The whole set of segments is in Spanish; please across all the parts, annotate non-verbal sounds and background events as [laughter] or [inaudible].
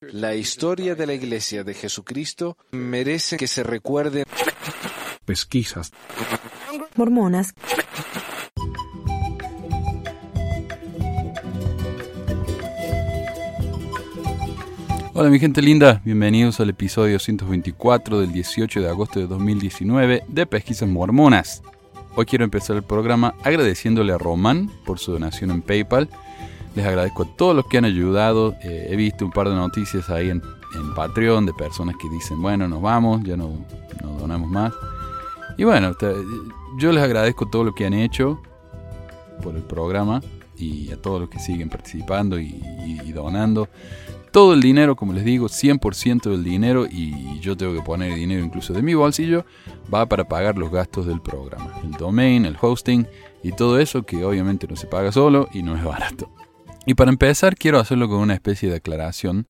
La historia de la Iglesia de Jesucristo merece que se recuerde. Pesquisas. Mormonas. Hola mi gente linda, bienvenidos al episodio 124 del 18 de agosto de 2019 de Pesquisas Mormonas. Hoy quiero empezar el programa agradeciéndole a Román por su donación en PayPal. Les agradezco a todos los que han ayudado. Eh, he visto un par de noticias ahí en, Patreon de personas que dicen, bueno, nos vamos, ya no, donamos más. Y bueno, yo les agradezco todo lo que han hecho por el programa y a todos los que siguen participando y, y, donando todo el dinero, como les digo, 100% del dinero, y yo tengo que poner dinero incluso de mi bolsillo, va para pagar los gastos del programa. El domain, el hosting y todo eso que obviamente no se paga solo y no es barato. Y para empezar quiero hacerlo con una especie de aclaración.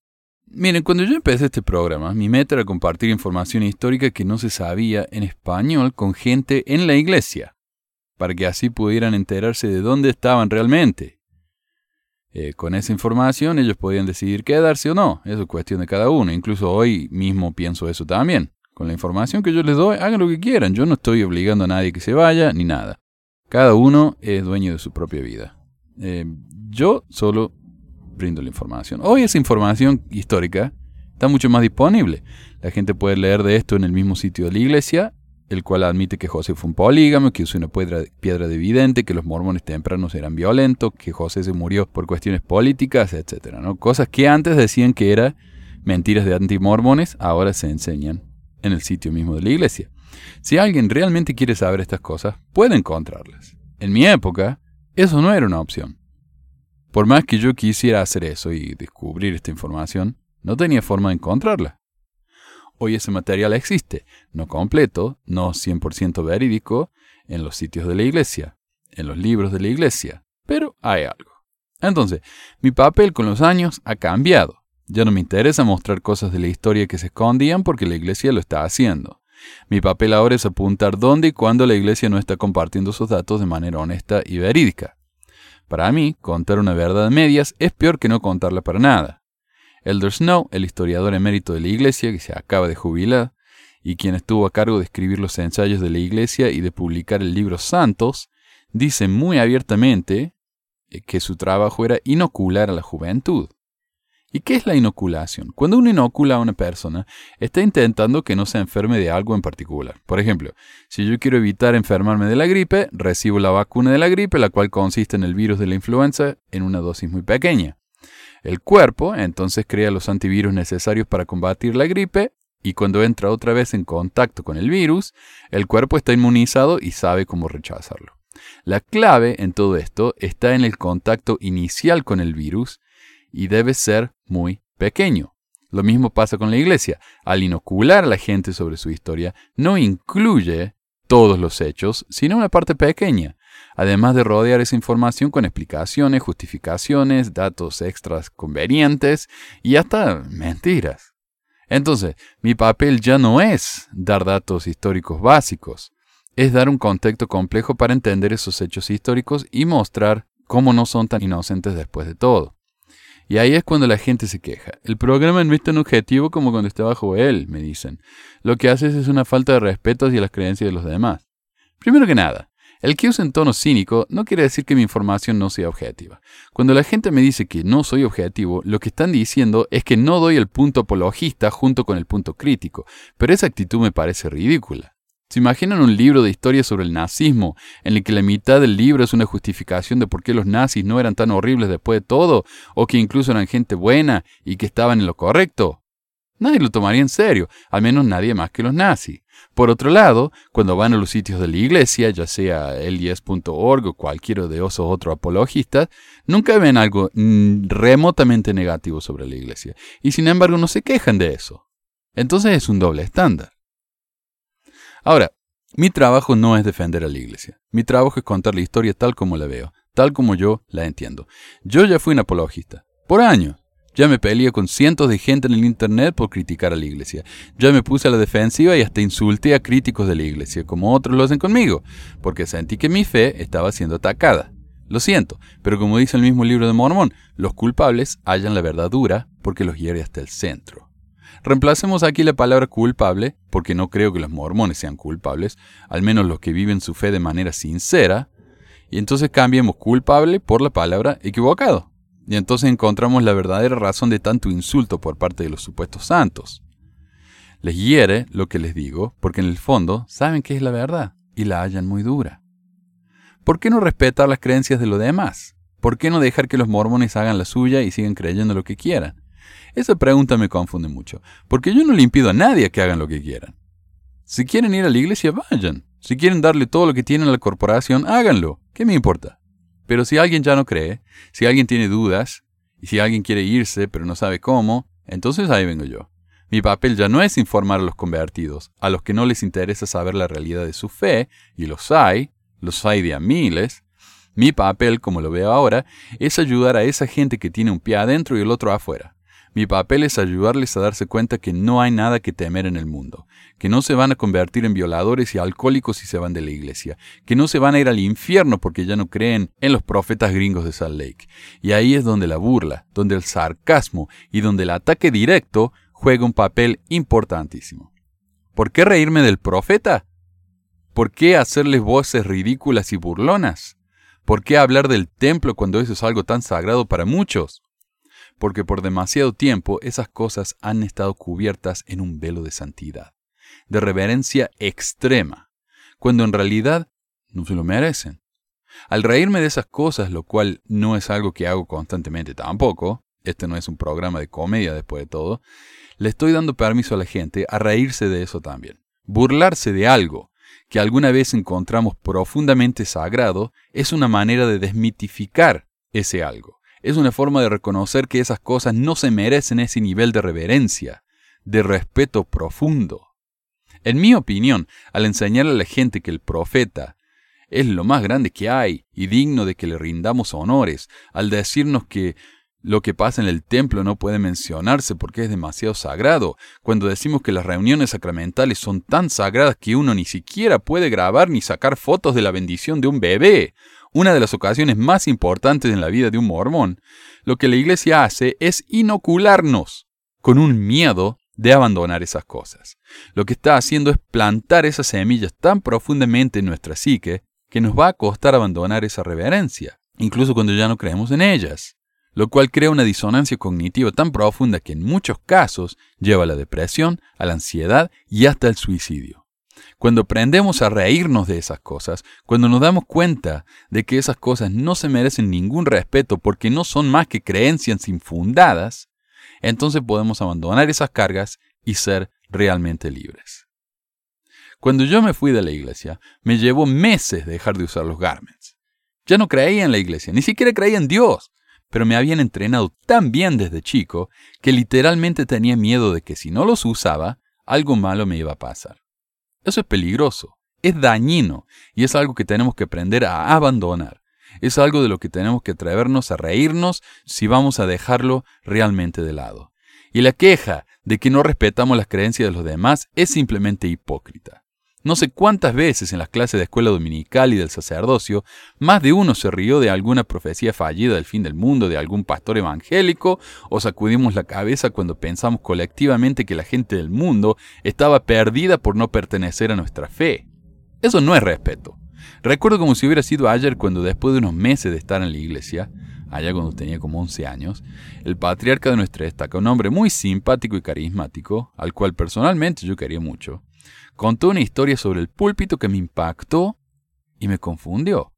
Miren, cuando yo empecé este programa, mi meta era compartir información histórica que no se sabía en español con gente en la iglesia, para que así pudieran enterarse de dónde estaban realmente. Eh, con esa información ellos podían decidir quedarse o no. Eso es cuestión de cada uno. Incluso hoy mismo pienso eso también. Con la información que yo les doy, hagan lo que quieran. Yo no estoy obligando a nadie que se vaya ni nada. Cada uno es dueño de su propia vida. Eh, yo solo brindo la información. Hoy esa información histórica está mucho más disponible. La gente puede leer de esto en el mismo sitio de la iglesia el cual admite que José fue un polígamo, que usó una piedra, piedra de evidente, que los mormones tempranos eran violentos, que José se murió por cuestiones políticas, etc. ¿no? Cosas que antes decían que eran mentiras de antimormones, ahora se enseñan en el sitio mismo de la iglesia. Si alguien realmente quiere saber estas cosas, puede encontrarlas. En mi época, eso no era una opción. Por más que yo quisiera hacer eso y descubrir esta información, no tenía forma de encontrarla. Hoy ese material existe, no completo, no 100% verídico, en los sitios de la iglesia, en los libros de la iglesia, pero hay algo. Entonces, mi papel con los años ha cambiado. Ya no me interesa mostrar cosas de la historia que se escondían porque la iglesia lo está haciendo. Mi papel ahora es apuntar dónde y cuándo la iglesia no está compartiendo sus datos de manera honesta y verídica. Para mí, contar una verdad a medias es peor que no contarla para nada. Elder Snow, el historiador emérito de la Iglesia, que se acaba de jubilar, y quien estuvo a cargo de escribir los ensayos de la Iglesia y de publicar el libro Santos, dice muy abiertamente eh, que su trabajo era inocular a la juventud. ¿Y qué es la inoculación? Cuando uno inocula a una persona, está intentando que no se enferme de algo en particular. Por ejemplo, si yo quiero evitar enfermarme de la gripe, recibo la vacuna de la gripe, la cual consiste en el virus de la influenza en una dosis muy pequeña. El cuerpo entonces crea los antivirus necesarios para combatir la gripe y cuando entra otra vez en contacto con el virus, el cuerpo está inmunizado y sabe cómo rechazarlo. La clave en todo esto está en el contacto inicial con el virus y debe ser muy pequeño. Lo mismo pasa con la iglesia. Al inocular a la gente sobre su historia, no incluye todos los hechos, sino una parte pequeña además de rodear esa información con explicaciones, justificaciones, datos extras convenientes y hasta mentiras. Entonces, mi papel ya no es dar datos históricos básicos, es dar un contexto complejo para entender esos hechos históricos y mostrar cómo no son tan inocentes después de todo. Y ahí es cuando la gente se queja. El programa no es tan objetivo como cuando está bajo él, me dicen. Lo que haces es una falta de respeto hacia las creencias de los demás. Primero que nada, el que use en tono cínico no quiere decir que mi información no sea objetiva. Cuando la gente me dice que no soy objetivo, lo que están diciendo es que no doy el punto apologista junto con el punto crítico, pero esa actitud me parece ridícula. ¿Se imaginan un libro de historia sobre el nazismo, en el que la mitad del libro es una justificación de por qué los nazis no eran tan horribles después de todo, o que incluso eran gente buena y que estaban en lo correcto? Nadie lo tomaría en serio, al menos nadie más que los nazis. Por otro lado, cuando van a los sitios de la iglesia, ya sea el10.org o cualquiera de esos otros apologistas, nunca ven algo mm, remotamente negativo sobre la iglesia. Y sin embargo no se quejan de eso. Entonces es un doble estándar. Ahora, mi trabajo no es defender a la iglesia. Mi trabajo es contar la historia tal como la veo, tal como yo la entiendo. Yo ya fui un apologista. Por años. Ya me peleé con cientos de gente en el Internet por criticar a la iglesia. Ya me puse a la defensiva y hasta insulté a críticos de la iglesia, como otros lo hacen conmigo, porque sentí que mi fe estaba siendo atacada. Lo siento, pero como dice el mismo libro de Mormón, los culpables hallan la verdad dura porque los hiere hasta el centro. Reemplacemos aquí la palabra culpable, porque no creo que los mormones sean culpables, al menos los que viven su fe de manera sincera, y entonces cambiemos culpable por la palabra equivocado. Y entonces encontramos la verdadera razón de tanto insulto por parte de los supuestos santos. Les hiere lo que les digo, porque en el fondo saben que es la verdad y la hallan muy dura. ¿Por qué no respetar las creencias de los demás? ¿Por qué no dejar que los mormones hagan la suya y sigan creyendo lo que quieran? Esa pregunta me confunde mucho, porque yo no le impido a nadie que hagan lo que quieran. Si quieren ir a la iglesia, vayan. Si quieren darle todo lo que tienen a la corporación, háganlo. ¿Qué me importa? Pero si alguien ya no cree, si alguien tiene dudas, y si alguien quiere irse pero no sabe cómo, entonces ahí vengo yo. Mi papel ya no es informar a los convertidos, a los que no les interesa saber la realidad de su fe, y los hay, los hay de a miles. Mi papel, como lo veo ahora, es ayudar a esa gente que tiene un pie adentro y el otro afuera. Mi papel es ayudarles a darse cuenta que no hay nada que temer en el mundo, que no se van a convertir en violadores y alcohólicos si se van de la iglesia, que no se van a ir al infierno porque ya no creen en los profetas gringos de Salt Lake. Y ahí es donde la burla, donde el sarcasmo y donde el ataque directo juega un papel importantísimo. ¿Por qué reírme del profeta? ¿Por qué hacerles voces ridículas y burlonas? ¿Por qué hablar del templo cuando eso es algo tan sagrado para muchos? Porque por demasiado tiempo esas cosas han estado cubiertas en un velo de santidad, de reverencia extrema, cuando en realidad no se lo merecen. Al reírme de esas cosas, lo cual no es algo que hago constantemente tampoco, este no es un programa de comedia después de todo, le estoy dando permiso a la gente a reírse de eso también. Burlarse de algo que alguna vez encontramos profundamente sagrado es una manera de desmitificar ese algo. Es una forma de reconocer que esas cosas no se merecen ese nivel de reverencia, de respeto profundo. En mi opinión, al enseñarle a la gente que el profeta es lo más grande que hay y digno de que le rindamos honores, al decirnos que lo que pasa en el templo no puede mencionarse porque es demasiado sagrado, cuando decimos que las reuniones sacramentales son tan sagradas que uno ni siquiera puede grabar ni sacar fotos de la bendición de un bebé, una de las ocasiones más importantes en la vida de un mormón, lo que la iglesia hace es inocularnos con un miedo de abandonar esas cosas. Lo que está haciendo es plantar esas semillas tan profundamente en nuestra psique que nos va a costar abandonar esa reverencia, incluso cuando ya no creemos en ellas, lo cual crea una disonancia cognitiva tan profunda que en muchos casos lleva a la depresión, a la ansiedad y hasta el suicidio. Cuando aprendemos a reírnos de esas cosas, cuando nos damos cuenta de que esas cosas no se merecen ningún respeto porque no son más que creencias infundadas, entonces podemos abandonar esas cargas y ser realmente libres. Cuando yo me fui de la iglesia, me llevó meses dejar de usar los garments. Ya no creía en la iglesia, ni siquiera creía en Dios, pero me habían entrenado tan bien desde chico que literalmente tenía miedo de que si no los usaba, algo malo me iba a pasar. Eso es peligroso, es dañino y es algo que tenemos que aprender a abandonar. Es algo de lo que tenemos que atrevernos a reírnos si vamos a dejarlo realmente de lado. Y la queja de que no respetamos las creencias de los demás es simplemente hipócrita. No sé cuántas veces en las clases de escuela dominical y del sacerdocio, más de uno se rió de alguna profecía fallida del fin del mundo de algún pastor evangélico, o sacudimos la cabeza cuando pensamos colectivamente que la gente del mundo estaba perdida por no pertenecer a nuestra fe. Eso no es respeto. Recuerdo como si hubiera sido ayer cuando después de unos meses de estar en la iglesia, allá cuando tenía como 11 años, el patriarca de nuestra estaca, un hombre muy simpático y carismático, al cual personalmente yo quería mucho, contó una historia sobre el púlpito que me impactó y me confundió.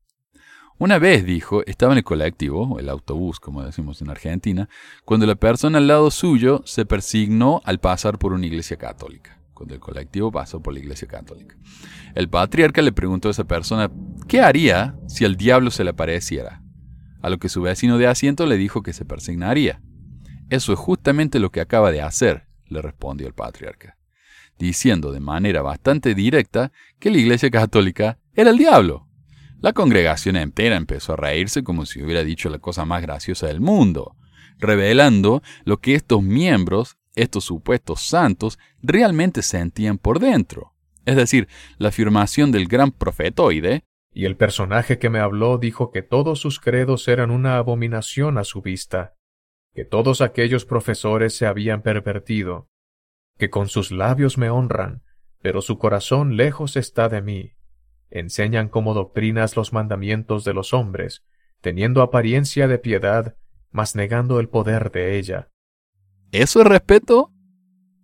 Una vez, dijo, estaba en el colectivo, o el autobús, como decimos en Argentina, cuando la persona al lado suyo se persignó al pasar por una iglesia católica, cuando el colectivo pasó por la iglesia católica. El patriarca le preguntó a esa persona qué haría si el diablo se le apareciera, a lo que su vecino de asiento le dijo que se persignaría. Eso es justamente lo que acaba de hacer, le respondió el patriarca diciendo de manera bastante directa que la Iglesia Católica era el diablo. La congregación entera empezó a reírse como si hubiera dicho la cosa más graciosa del mundo, revelando lo que estos miembros, estos supuestos santos, realmente sentían por dentro. Es decir, la afirmación del gran profetoide, Y el personaje que me habló dijo que todos sus credos eran una abominación a su vista, que todos aquellos profesores se habían pervertido, que con sus labios me honran, pero su corazón lejos está de mí. Enseñan como doctrinas los mandamientos de los hombres, teniendo apariencia de piedad, mas negando el poder de ella. ¿Eso es respeto?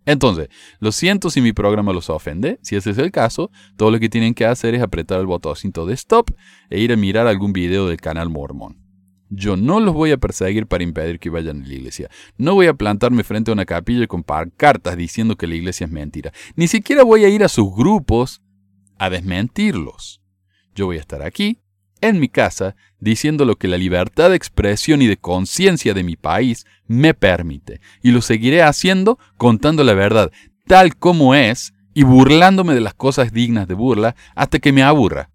Entonces, lo siento si mi programa los ofende. Si ese es el caso, todo lo que tienen que hacer es apretar el botoncito de stop e ir a mirar algún video del canal Mormón. Yo no los voy a perseguir para impedir que vayan a la iglesia. No voy a plantarme frente a una capilla con cartas diciendo que la iglesia es mentira. Ni siquiera voy a ir a sus grupos a desmentirlos. Yo voy a estar aquí, en mi casa, diciendo lo que la libertad de expresión y de conciencia de mi país me permite. Y lo seguiré haciendo contando la verdad, tal como es, y burlándome de las cosas dignas de burla hasta que me aburra.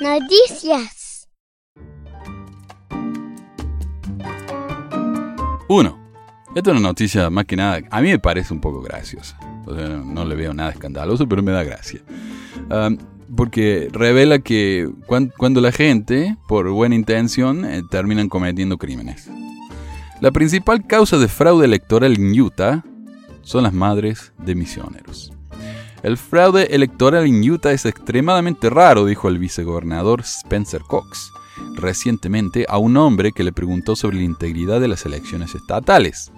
Noticias. 1. Esta es una noticia más que nada, a mí me parece un poco graciosa. no, le veo nada escandaloso, pero me da gracia. porque revela que cuando la gente, por buena intención, eh, terminan cometiendo crímenes. La principal causa de fraude electoral en Utah son las madres de misioneros. El fraude electoral en Utah es extremadamente raro, dijo el vicegobernador Spencer Cox recientemente a un hombre que le preguntó sobre la integridad de las elecciones estatales.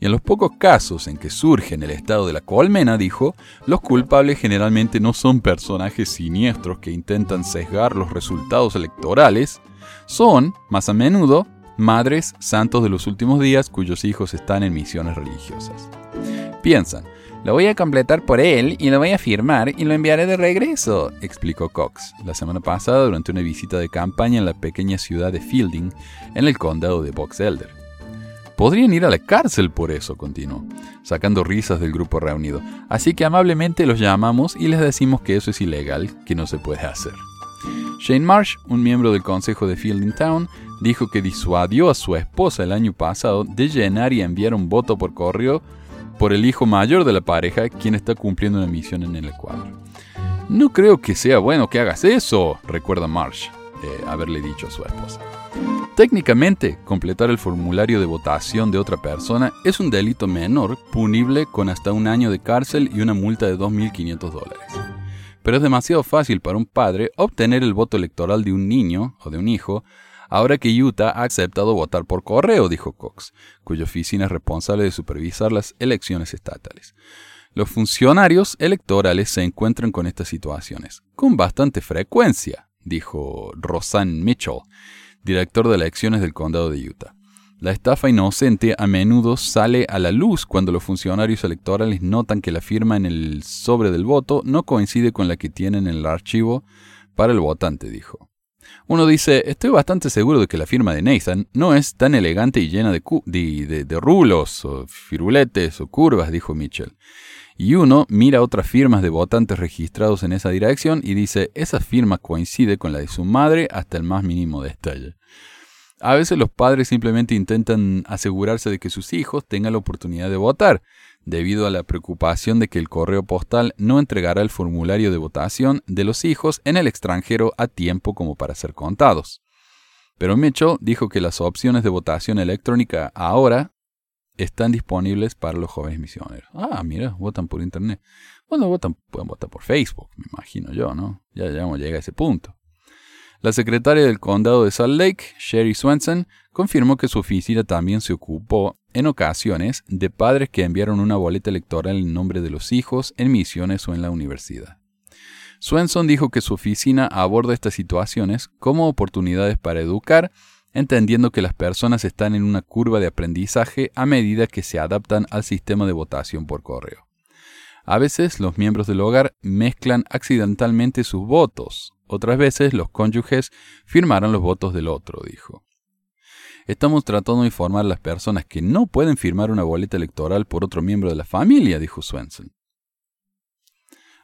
Y en los pocos casos en que surge en el estado de la colmena, dijo, los culpables generalmente no son personajes siniestros que intentan sesgar los resultados electorales, son, más a menudo, madres santos de los últimos días cuyos hijos están en misiones religiosas. Piensan, lo voy a completar por él y lo voy a firmar y lo enviaré de regreso, explicó Cox la semana pasada durante una visita de campaña en la pequeña ciudad de Fielding, en el condado de Box Elder. Podrían ir a la cárcel por eso, continuó, sacando risas del grupo reunido. Así que amablemente los llamamos y les decimos que eso es ilegal, que no se puede hacer. Shane Marsh, un miembro del consejo de Fielding Town, dijo que disuadió a su esposa el año pasado de llenar y enviar un voto por correo por el hijo mayor de la pareja, quien está cumpliendo una misión en el Ecuador. No creo que sea bueno que hagas eso, recuerda Marsh eh, haberle dicho a su esposa. Técnicamente, completar el formulario de votación de otra persona es un delito menor, punible con hasta un año de cárcel y una multa de 2.500 dólares. Pero es demasiado fácil para un padre obtener el voto electoral de un niño o de un hijo ahora que Utah ha aceptado votar por correo, dijo Cox, cuya oficina es responsable de supervisar las elecciones estatales. Los funcionarios electorales se encuentran con estas situaciones con bastante frecuencia, dijo Rosanne Mitchell, director de elecciones del condado de Utah. La estafa inocente a menudo sale a la luz cuando los funcionarios electorales notan que la firma en el sobre del voto no coincide con la que tienen en el archivo para el votante, dijo. Uno dice, estoy bastante seguro de que la firma de Nathan no es tan elegante y llena de, de, rulos o firuletes o curvas, dijo Mitchell. Y uno mira otras firmas de votantes registrados en esa dirección y dice, esa firma coincide con la de su madre hasta el más mínimo detalle. A veces los padres simplemente intentan asegurarse de que sus hijos tengan la oportunidad de votar, debido a la preocupación de que el correo postal no entregará el formulario de votación de los hijos en el extranjero a tiempo como para ser contados. Pero Mitchell dijo que las opciones de votación electrónica ahora están disponibles para los jóvenes misioneros. Ah, mira, votan por internet. Bueno, votan, pueden votar por Facebook, me imagino yo, ¿no? Ya, ya llega a ese punto. La secretaria del condado de Salt Lake, Sherry Swenson, confirmó que su oficina también se ocupó en ocasiones de padres que enviaron una boleta electoral en nombre de los hijos en misiones o en la universidad. Swenson dijo que su oficina aborda estas situaciones como oportunidades para educar, entendiendo que las personas están en una curva de aprendizaje a medida que se adaptan al sistema de votación por correo. A veces los miembros del hogar mezclan accidentalmente sus votos, otras veces los cónyuges firmarán los votos del otro, dijo. Estamos tratando de informar a las personas que no pueden firmar una boleta electoral por otro miembro de la familia, dijo Swenson.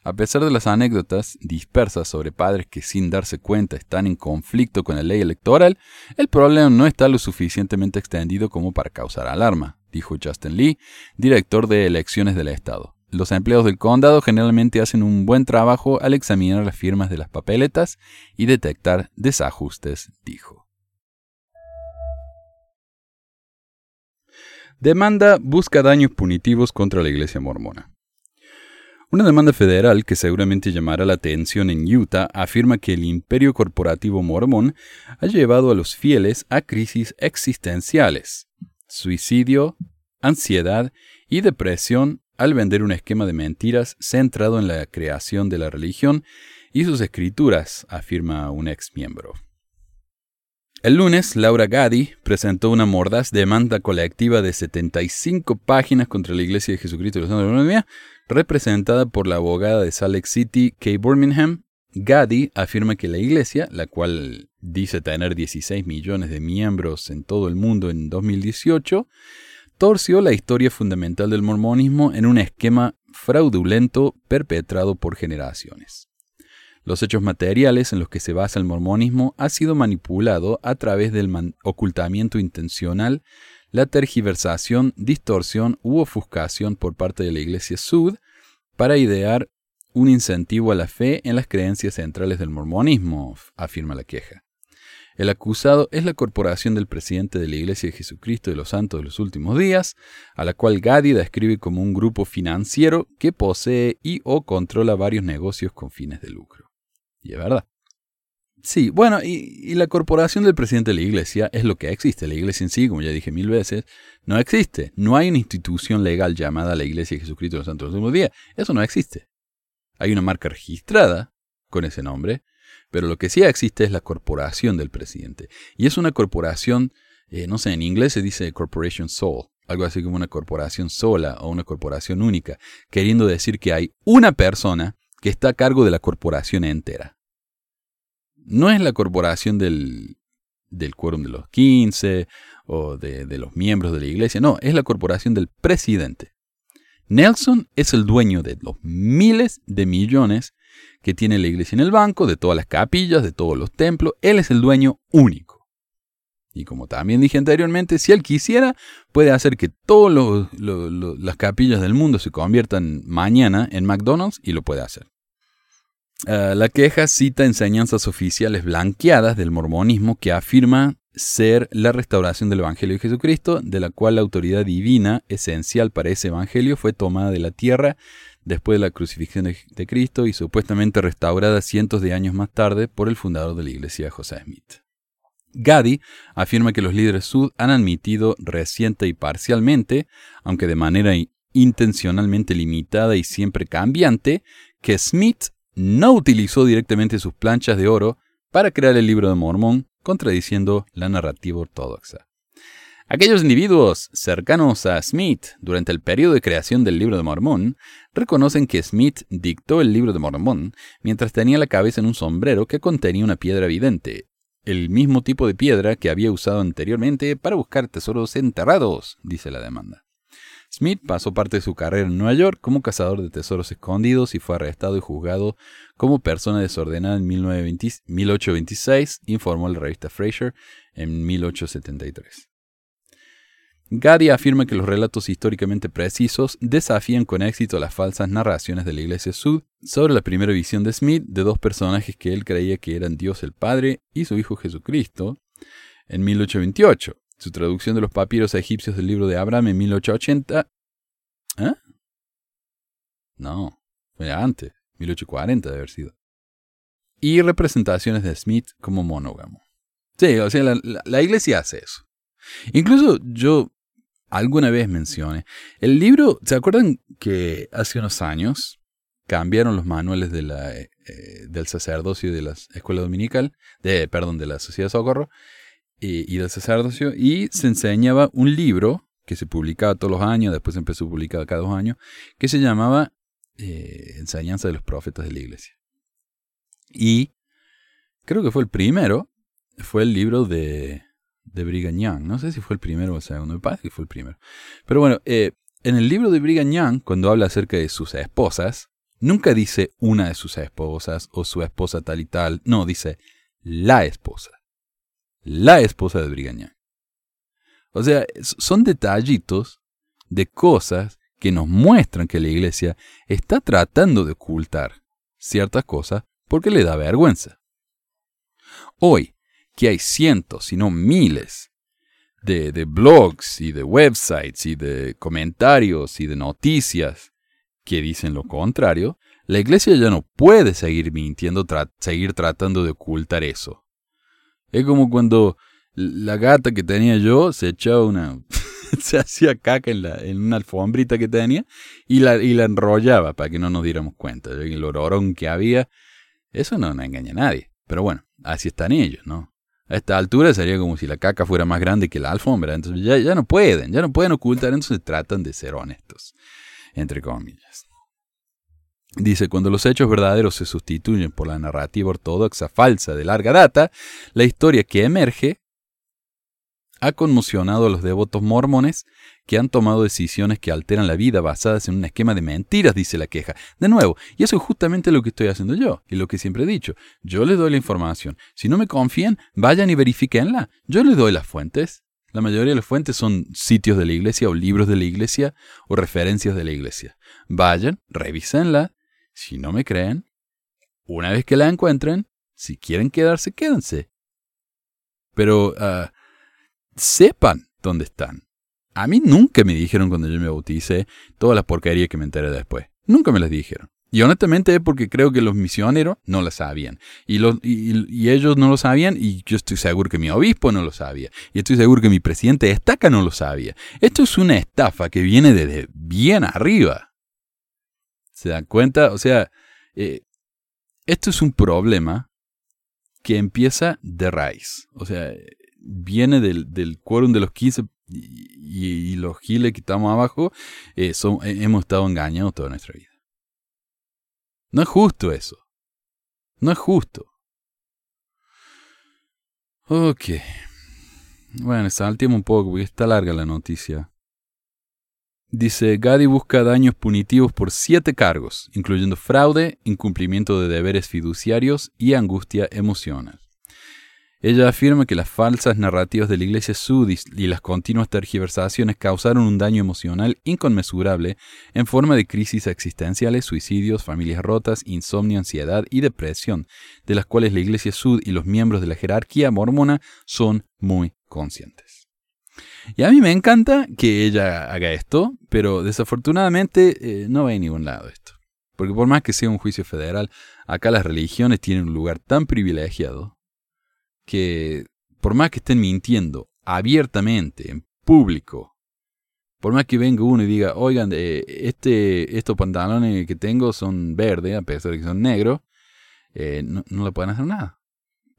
A pesar de las anécdotas dispersas sobre padres que sin darse cuenta están en conflicto con la ley electoral, el problema no está lo suficientemente extendido como para causar alarma, dijo Justin Lee, director de elecciones del Estado. los empleados del condado generalmente hacen un buen trabajo al examinar las firmas de las papeletas y detectar desajustes, dijo. Demanda busca daños punitivos contra la iglesia mormona. Una demanda federal que seguramente llamará la atención en Utah afirma que el imperio corporativo mormón ha llevado a los fieles a crisis existenciales, suicidio, ansiedad y depresión al vender un esquema de mentiras centrado en la creación de la religión y sus escrituras, afirma un ex miembro. El lunes, Laura Gadi presentó una mordaz demanda colectiva de 75 páginas contra la Iglesia de Jesucristo de los Santos de la representada por la abogada de Salt Lake City, Kay Birmingham. Gadi afirma que la Iglesia, la cual dice tener 16 millones de miembros en todo el mundo en 2018, torció la historia fundamental del mormonismo en un esquema fraudulento perpetrado por generaciones. Los hechos materiales en los que se basa el mormonismo ha sido manipulado a través del ocultamiento intencional, la tergiversación, distorsión u ofuscación por parte de la Iglesia Sud para idear un incentivo a la fe en las creencias centrales del mormonismo, afirma la queja. El acusado es la corporación del presidente de la Iglesia de Jesucristo de los Santos de los Últimos Días, a la cual Gadi describe como un grupo financiero que posee y o controla varios negocios con fines de lucro. Y es verdad. Sí, bueno, y, la corporación del presidente de la iglesia es lo que existe. La iglesia en sí, como ya dije mil veces, no existe. No hay una institución legal llamada la Iglesia de Jesucristo de los Santos de los Últimos Días. Eso no existe. Hay una marca registrada con ese nombre, pero lo que sí existe es la corporación del presidente. Y es una corporación, eh, no sé, en inglés se dice Corporation Soul, algo así como una corporación sola o una corporación única, queriendo decir que hay una persona que está a cargo de la corporación entera. No es la corporación del, del quórum de los 15 o de, de los miembros de la iglesia, no, es la corporación del presidente. Nelson es el dueño de los miles de millones que tiene la iglesia en el banco, de todas las capillas, de todos los templos. Él es el dueño único. Y como también dije anteriormente, si él quisiera, puede hacer que todas las capillas del mundo se conviertan mañana en McDonald's y lo puede hacer. Eh, la queja cita enseñanzas oficiales blanqueadas del mormonismo que afirma ser la restauración del Evangelio de Jesucristo, de la cual la autoridad divina esencial para ese Evangelio fue tomada de la tierra después de la crucifixión de, Cristo y supuestamente restaurada cientos de años más tarde por el fundador de la iglesia, José Smith. Gadi afirma que los líderes sud han admitido reciente y parcialmente, aunque de manera intencionalmente limitada y siempre cambiante, que Smith no utilizó directamente sus planchas de oro para crear el libro de Mormón, contradiciendo la narrativa ortodoxa. Aquellos individuos cercanos a Smith durante el periodo de creación del libro de Mormón reconocen que Smith dictó el libro de Mormón mientras tenía la cabeza en un sombrero que contenía una piedra vidente, el mismo tipo de piedra que había usado anteriormente para buscar tesoros enterrados, dice la demanda. Smith pasó parte de su carrera en Nueva York como cazador de tesoros escondidos y fue arrestado y juzgado como persona desordenada en 1826, informó la revista Fraser en 1873. Gadi afirma que los relatos históricamente precisos desafían con éxito las falsas narraciones de la Iglesia Sud sobre la primera visión de Smith de dos personajes que él creía que eran Dios el Padre y su Hijo Jesucristo en 1828 su traducción de los papiros egipcios del libro de Abraham en 1880. ¿Eh? No, fue antes, 1840 de haber sido. Y representaciones de Smith como monógamo. Sí, o sea, la, iglesia hace eso. Incluso yo alguna vez mencioné, el libro, ¿se acuerdan que hace unos años cambiaron los manuales de la, eh, del sacerdocio de la escuela dominical, de, perdón, de la sociedad de socorro, y del sacerdocio, y se enseñaba un libro que se publicaba todos los años, después empezó a publicar cada dos años, que se llamaba eh, Enseñanza de los Profetas de la Iglesia. Y creo que fue el primero, fue el libro de, de Brigham Young. No sé si fue el primero o el segundo, me parece que fue el primero. Pero bueno, eh, en el libro de Brigham Young, cuando habla acerca de sus esposas, nunca dice una de sus esposas o su esposa tal y tal, no, dice la esposa la esposa de Brigañán. O sea, son detallitos de cosas que nos muestran que la iglesia está tratando de ocultar ciertas cosas porque le da vergüenza. Hoy, que hay cientos, si no miles, de, blogs y de websites y de comentarios y de noticias que dicen lo contrario, la iglesia ya no puede seguir mintiendo, seguir tratando de ocultar eso. Es como cuando la gata que tenía yo se echaba una... [laughs] se hacía caca en, la, en una alfombrita que tenía y la, y la enrollaba para que no nos diéramos cuenta. El olorón que había, eso no, no engaña a nadie. Pero bueno, así están ellos, ¿no? A esta altura sería como si la caca fuera más grande que la alfombra. Entonces ya, ya no pueden, ya no pueden ocultar, entonces tratan de ser honestos, entre comillas. Dice, cuando los hechos verdaderos se sustituyen por la narrativa ortodoxa falsa de larga data, la historia que emerge ha conmocionado a los devotos mormones que han tomado decisiones que alteran la vida basadas en un esquema de mentiras, dice la queja. De nuevo, y eso es justamente lo que estoy haciendo yo, y lo que siempre he dicho. Yo les doy la información. Si no me confían, vayan y verifiquenla. Yo les doy las fuentes. La mayoría de las fuentes son sitios de la iglesia o libros de la iglesia o referencias de la iglesia. Vayan, revísenla. Si no me creen, una vez que la encuentren, si quieren quedarse, quédense. Pero ah, sepan dónde están. A mí nunca me dijeron cuando yo me bauticé toda la porquería que me enteré después. Nunca me las dijeron. Y honestamente es porque creo que los misioneros no lo sabían. Y, y, ellos no lo sabían y yo estoy seguro que mi obispo no lo sabía. Y estoy seguro que mi presidente de estaca no lo sabía. Esto es una estafa que viene desde bien arriba. ¿Se dan cuenta? O sea, eh, esto es un problema que empieza de raíz. O sea, viene del, del quórum de los 15 y, los giles que estamos abajo, eh, son, hemos estado engañados toda nuestra vida. No es justo eso. No es justo. Ok. Bueno, saltemos un poco porque está larga la noticia. Dice, Gadi busca daños punitivos por siete cargos, incluyendo fraude, incumplimiento de deberes fiduciarios y angustia emocional. Ella afirma que las falsas narrativas de la Iglesia Sudis y las continuas tergiversaciones causaron un daño emocional inconmensurable en forma de crisis existenciales, suicidios, familias rotas, insomnio, ansiedad y depresión, de las cuales la Iglesia Sud y los miembros de la jerarquía mormona son muy conscientes. Y a mí me encanta que ella haga esto, pero desafortunadamente eh, no va a ningún lado esto. Porque por más que sea un juicio federal, acá las religiones tienen un lugar tan privilegiado que por más que estén mintiendo abiertamente, en público, por más que venga uno y diga, oigan, eh, este, estos pantalones que tengo son verdes, a pesar de que son negros, eh, no, le pueden hacer nada.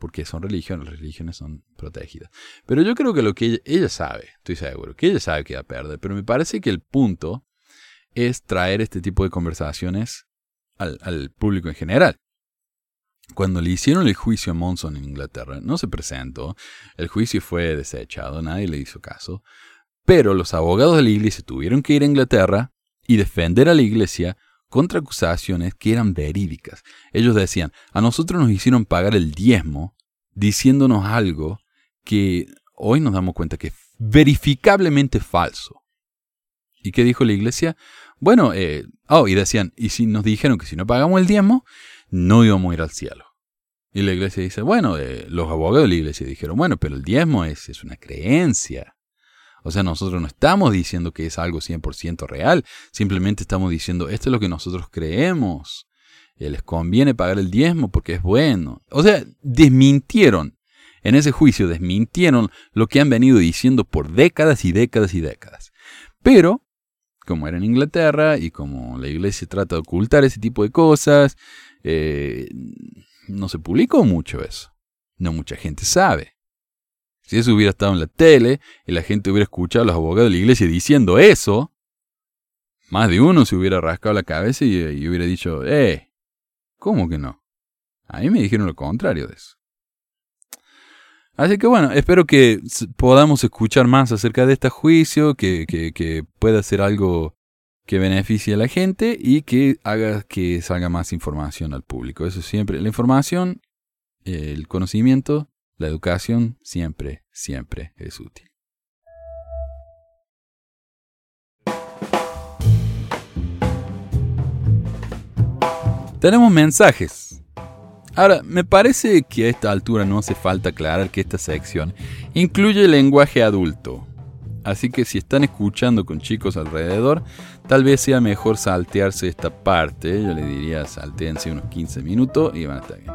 Porque son religiones, las religiones son protegidas. Pero yo creo que lo que ella, sabe, estoy seguro, que ella sabe que va a perder. Pero me parece que el punto es traer este tipo de conversaciones al público en general. Cuando le hicieron el juicio a Monson en Inglaterra, no se presentó, el juicio fue desechado, nadie le hizo caso, pero los abogados de la iglesia tuvieron que ir a Inglaterra y defender a la iglesia contra acusaciones que eran verídicas. Ellos decían, a nosotros nos hicieron pagar el diezmo diciéndonos algo que hoy nos damos cuenta que es verificablemente falso. ¿Y qué dijo la iglesia? Bueno, eh, oh, y decían, y si nos dijeron que si no pagamos el diezmo, no íbamos a ir al cielo. Y la iglesia dice, bueno, eh, los abogados de la iglesia dijeron, bueno, pero el diezmo es, es una creencia. O sea, nosotros no estamos diciendo que es algo 100% real, simplemente estamos diciendo, esto es lo que nosotros creemos. Eh, les conviene pagar el diezmo porque es bueno. O sea, desmintieron, en ese juicio desmintieron lo que han venido diciendo por décadas y décadas y décadas. Pero, como era en Inglaterra y como la iglesia trata de ocultar ese tipo de cosas, eh, no se publicó mucho eso. No mucha gente sabe. Si eso hubiera estado en la tele y la gente hubiera escuchado a los abogados de la iglesia diciendo eso, más de uno se hubiera rascado la cabeza y, hubiera dicho, eh, ¿cómo que no? A mí me dijeron lo contrario de eso. Así que bueno, espero que podamos escuchar más acerca de este juicio, que, que, que pueda ser algo que beneficie a la gente y que haga que salga más información al público. Eso siempre, la información, el conocimiento, la educación siempre, siempre es útil. Tenemos mensajes. Ahora, me parece que a esta altura no hace falta aclarar que esta sección incluye lenguaje adulto. Así que si están escuchando con chicos alrededor, tal vez sea mejor saltearse esta parte. Yo le diría salteense unos 15 minutos y van a estar bien.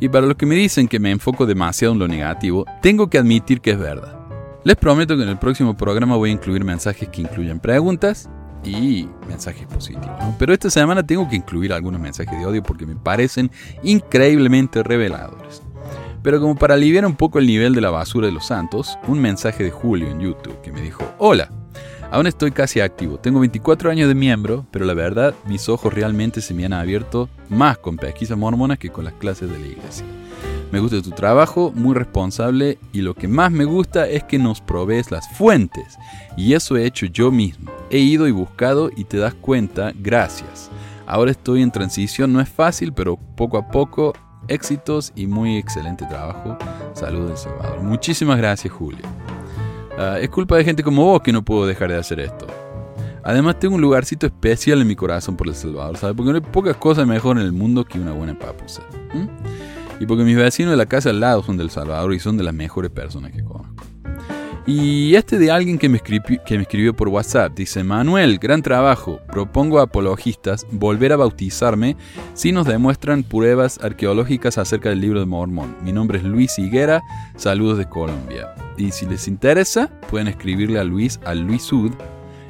Y para los que me dicen que me enfoco demasiado en lo negativo, tengo que admitir que es verdad. Les prometo que en el próximo programa voy a incluir mensajes que incluyen preguntas y mensajes positivos. Pero esta semana tengo que incluir algunos mensajes de odio porque me parecen increíblemente reveladores. Pero como para aliviar un poco el nivel de la basura de los santos, un mensaje de Julio en YouTube que me dijo, hola, aún estoy casi activo, tengo 24 años de miembro, pero la verdad mis ojos realmente se me han abierto más con pesquisas mormonas que con las clases de la iglesia. Me gusta tu trabajo, muy responsable, y lo que más me gusta es que nos provees las fuentes. Y eso he hecho yo mismo. He ido y buscado y te das cuenta, gracias. Ahora estoy en transición, no es fácil, pero poco a poco, éxitos y muy excelente trabajo. Saludos, El Salvador. Muchísimas gracias, Julio. Ah, es culpa de gente como vos que no puedo dejar de hacer esto. Además tengo un lugarcito especial en mi corazón por El Salvador, ¿sabes? Porque no hay pocas cosas mejor en el mundo que una buena papusa. Y porque mis vecinos de la casa al lado son del Salvador y son de las mejores personas que conozco. Y este de alguien que me, escribió, por WhatsApp dice, Manuel, gran trabajo, propongo a apologistas volver a bautizarme si nos demuestran pruebas arqueológicas acerca del libro de Mormón. Mi nombre es Luis Higuera, saludos de Colombia. Y si les interesa, pueden escribirle a Luis, a Luis Sud,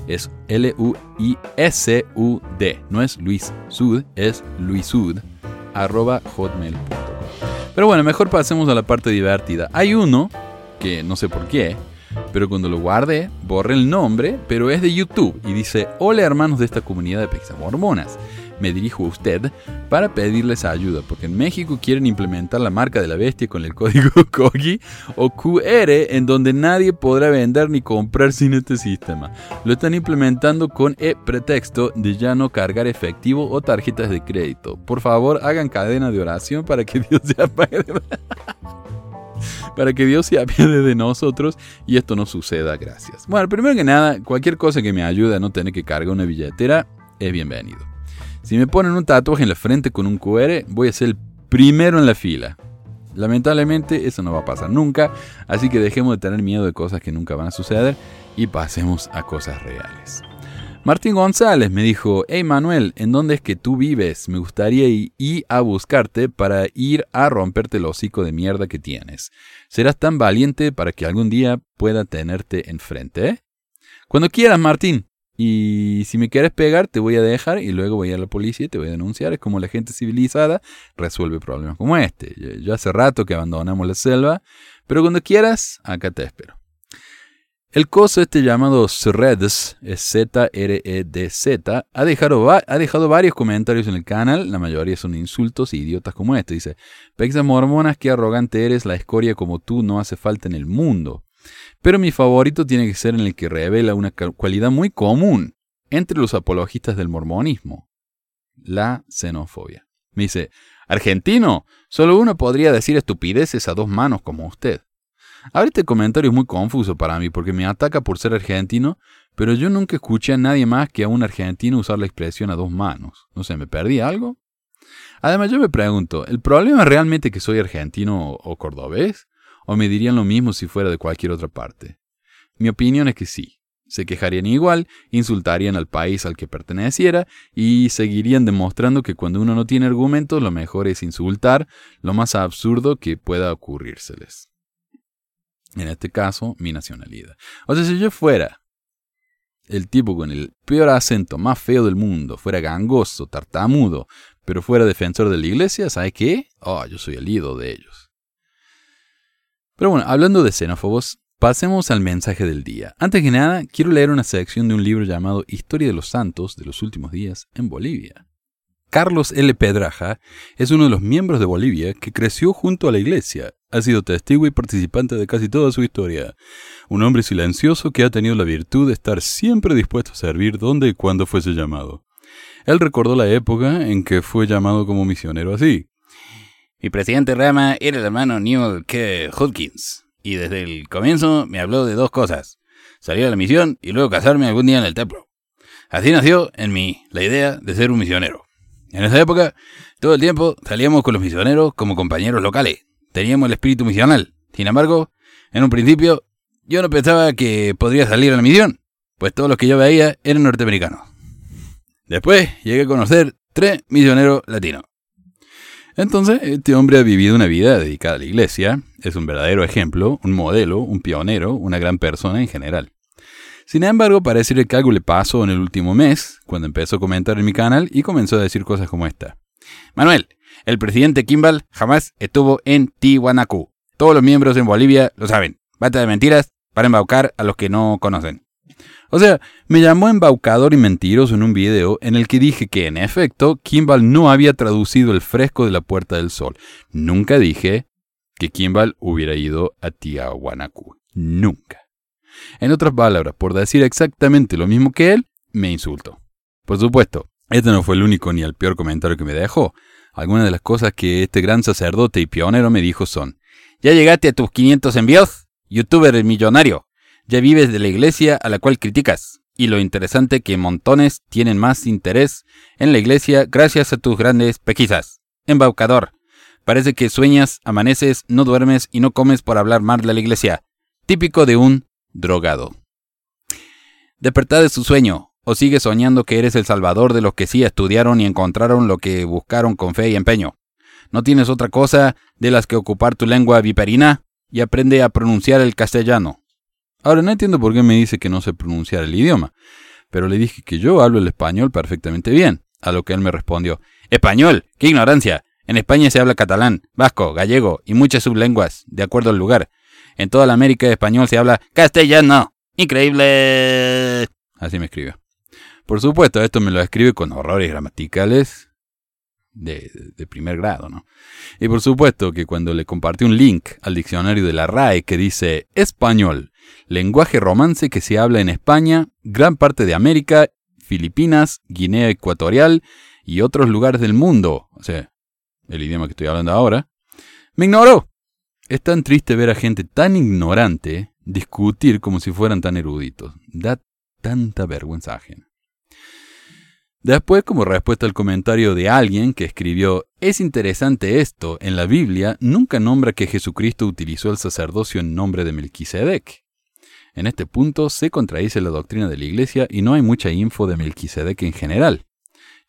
es L-U-I-S-U-D, no es Luis Sud, es Luis Sud, arroba hotmail.com. Pero bueno, mejor pasemos a la parte divertida. Hay uno, que no sé por qué, pero cuando lo guardé, borré el nombre, pero es de YouTube y dice, hola hermanos de esta comunidad de Pexas Mormonas. Me dirijo a usted para pedirles ayuda, porque en México quieren implementar la marca de la bestia con el código [laughs] COGI o QR, en donde nadie podrá vender ni comprar sin este sistema. Lo están implementando con el pretexto de ya no cargar efectivo o tarjetas de crédito. Por favor, hagan cadena de oración para que [laughs] Dios se apague. [laughs] para que Dios se apiade de nosotros y esto no suceda, gracias. Bueno, primero que nada, cualquier cosa que me ayude a no tener que cargar una billetera es bienvenido. Si me ponen un tatuaje en la frente con un QR, voy a ser el primero en la fila. Lamentablemente eso no va a pasar nunca, así que dejemos de tener miedo de cosas que nunca van a suceder y pasemos a cosas reales. Martín González me dijo, hey Manuel, ¿en dónde es que tú vives? Me gustaría ir a buscarte para ir a romperte el hocico de mierda que tienes. ¿Serás tan valiente para que algún día pueda tenerte enfrente? Eh? Cuando quieras, Martín. Y si me quieres pegar, te voy a dejar y luego voy a la policía y te voy a denunciar. Es como la gente civilizada resuelve problemas como este. Yo hace rato que abandonamos la selva, pero cuando quieras, acá te espero. El coso este llamado Threads, Z-R-E-D-Z, ha dejado, ha dejado varios comentarios en el canal, la mayoría son insultos y idiotas como este. Dice, Pexa Mormonas, qué arrogante eres, la escoria como tú no hace falta en el mundo. Pero mi favorito tiene que ser en el que revela una cualidad muy común entre los apologistas del mormonismo, la xenofobia. Me dice, argentino, solo uno podría decir estupideces a dos manos como usted. Ahora este comentario es muy confuso para mí porque me ataca por ser argentino, pero yo nunca escuché a nadie más que a un argentino usar la expresión a dos manos. No sé, ¿me perdí algo? Además yo me pregunto, ¿el problema es realmente que soy argentino o cordobés? ¿O me dirían lo mismo si fuera de cualquier otra parte? Mi opinión es que sí. Se quejarían igual, insultarían al país al que perteneciera y seguirían demostrando que cuando uno no tiene argumentos lo mejor es insultar lo más absurdo que pueda ocurrírseles. En este caso, mi nacionalidad. O sea, si yo fuera el tipo con el peor acento más feo del mundo, fuera gangoso, tartamudo, pero fuera defensor de la iglesia, ¿sabe qué? Oh, yo soy el ídolo de ellos. Pero bueno, hablando de xenófobos, pasemos al mensaje del día. Antes que nada, quiero leer una sección de un libro llamado Historia de los Santos de los Últimos Días en Bolivia. Carlos L. Pedraja es uno de los miembros de Bolivia que creció junto a la iglesia. Ha sido testigo y participante de casi toda su historia. Un hombre silencioso que ha tenido la virtud de estar siempre dispuesto a servir donde y cuando fuese llamado. Él recordó la época en que fue llamado como misionero así. Mi presidente Rama era el hermano Newell K. Hopkins, y desde el comienzo me habló de dos cosas, salir a la misión y luego casarme algún día en el templo. Así nació en mí la idea de ser un misionero. En esa época, todo el tiempo salíamos con los misioneros como compañeros locales. Teníamos el espíritu misional. Sin embargo, en un principio, yo no pensaba que podría salir a la misión, pues todos los que yo veía eran norteamericanos. Después llegué a conocer tres misioneros latinos. Entonces, este hombre ha vivido una vida dedicada a la iglesia, es un verdadero ejemplo, un modelo, un pionero, una gran persona en general. Sin embargo, parece que algo le pasó en el último mes, cuando empezó a comentar en mi canal y comenzó a decir cosas como esta. Manuel, el presidente Kimball jamás estuvo en Tiwanaku. Todos los miembros en Bolivia lo saben. Bata de mentiras para embaucar a los que no conocen. O sea, me llamó embaucador y mentiroso en un video en el que dije que, en efecto, Kimball no había traducido el fresco de la Puerta del Sol. Nunca dije que Kimball hubiera ido a Tiahuanacu. Nunca. En otras palabras, por decir exactamente lo mismo que él, me insultó. Por supuesto, este no fue el único ni el peor comentario que me dejó. Algunas de las cosas que este gran sacerdote y pionero me dijo son, ¿ya llegaste a tus 500 envíos? Youtuber millonario. Ya vives de la iglesia a la cual criticas. Y lo interesante que montones tienen más interés en la iglesia gracias a tus grandes pesquisas. Embaucador. Parece que sueñas, amaneces, no duermes y no comes por hablar mal de la iglesia. Típico de un drogado. Despertad de su sueño, o sigue soñando que eres el salvador de los que sí estudiaron y encontraron lo que buscaron con fe y empeño. ¿No tienes otra cosa de las que ocupar tu lengua viperina? Y aprende a pronunciar el castellano. Ahora no entiendo por qué me dice que no sé pronunciar el idioma, pero le dije que yo hablo el español perfectamente bien, a lo que él me respondió, ¡Español! ¡Qué ignorancia! En España se habla catalán, vasco, gallego y muchas sublenguas, de acuerdo al lugar. En toda la América español se habla castellano. Increíble. Así me escribió. Por supuesto, esto me lo escribe con horrores gramaticales de, primer grado, ¿no? Y por supuesto que cuando le compartí un link al diccionario de la RAE que dice español, lenguaje romance que se habla en España, gran parte de América, Filipinas, Guinea Ecuatorial y otros lugares del mundo, o sea, el idioma que estoy hablando ahora, me ignoró. Es tan triste ver a gente tan ignorante discutir como si fueran tan eruditos. Da tanta vergüenza ajena. Después, como respuesta al comentario de alguien que escribió, es interesante esto, en la Biblia nunca nombra que Jesucristo utilizó el sacerdocio en nombre de Melquisedec. En este punto se contradice la doctrina de la Iglesia y no hay mucha info de Melquisedec en general.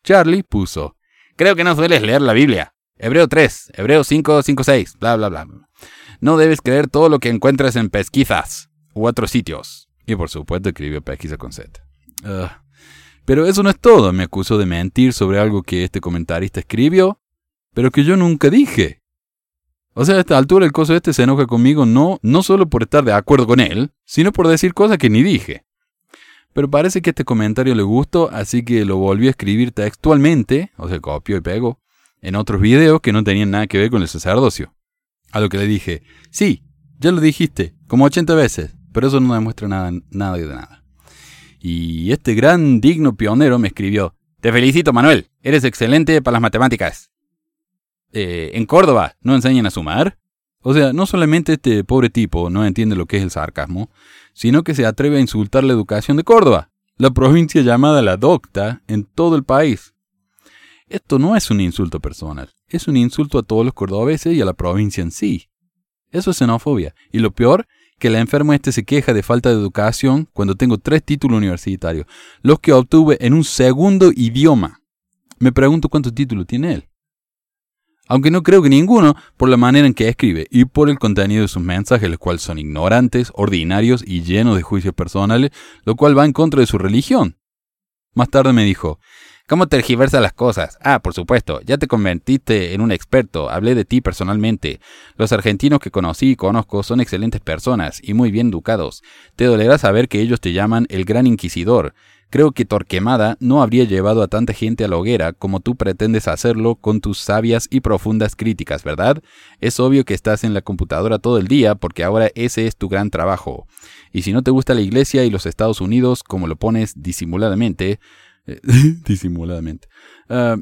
Charlie puso, creo que no sueles leer la Biblia. Hebreo 3, Hebreo 5, 5, 6, bla, bla, bla. No debes creer todo lo que encuentras en pesquisas u otros sitios. Y por supuesto escribió pesquisa con Z. pero eso no es todo. Me acusó de mentir sobre algo que este comentarista escribió, pero que yo nunca dije. O sea, a esta altura el coso este se enoja conmigo no, no solo por estar de acuerdo con él, sino por decir cosas que ni dije. Pero parece que este comentario le gustó, así que lo volvió a escribir textualmente, o sea, copió y pegó, en otros videos que no tenían nada que ver con el sacerdocio. A lo que le dije, sí, ya lo dijiste, como 80 veces, pero eso no demuestra nada, nada de nada. Y este gran digno pionero me escribió, te felicito Manuel, eres excelente para las matemáticas. Eh, ¿En Córdoba no enseñan a sumar? O sea, no solamente este pobre tipo no entiende lo que es el sarcasmo, sino que se atreve a insultar la educación de Córdoba, la provincia llamada la docta en todo el país. Esto no es un insulto personal, es un insulto a todos los cordobeses y a la provincia en sí. Eso es xenofobia. Y lo peor, que la enfermo este se queja de falta de educación cuando tengo tres títulos universitarios, los que obtuve en un segundo idioma. Me pregunto cuántos títulos tiene él. Aunque no creo que ninguno, por la manera en que escribe y por el contenido de sus mensajes, los cuales son ignorantes, ordinarios y llenos de juicios personales, lo cual va en contra de su religión. Más tarde me dijo, ¿Cómo tergiversa las cosas? Ah, por supuesto, ya te convertiste en un experto, hablé de ti personalmente. Los argentinos que conocí y conozco son excelentes personas y muy bien educados. Te dolerá saber que ellos te llaman el Gran Inquisidor. Creo que Torquemada no habría llevado a tanta gente a la hoguera como tú pretendes hacerlo con tus sabias y profundas críticas, ¿verdad? Es obvio que estás en la computadora todo el día porque ahora ese es tu gran trabajo. Y si no te gusta la Iglesia y los Estados Unidos, como lo pones disimuladamente, [laughs] disimuladamente. Uh,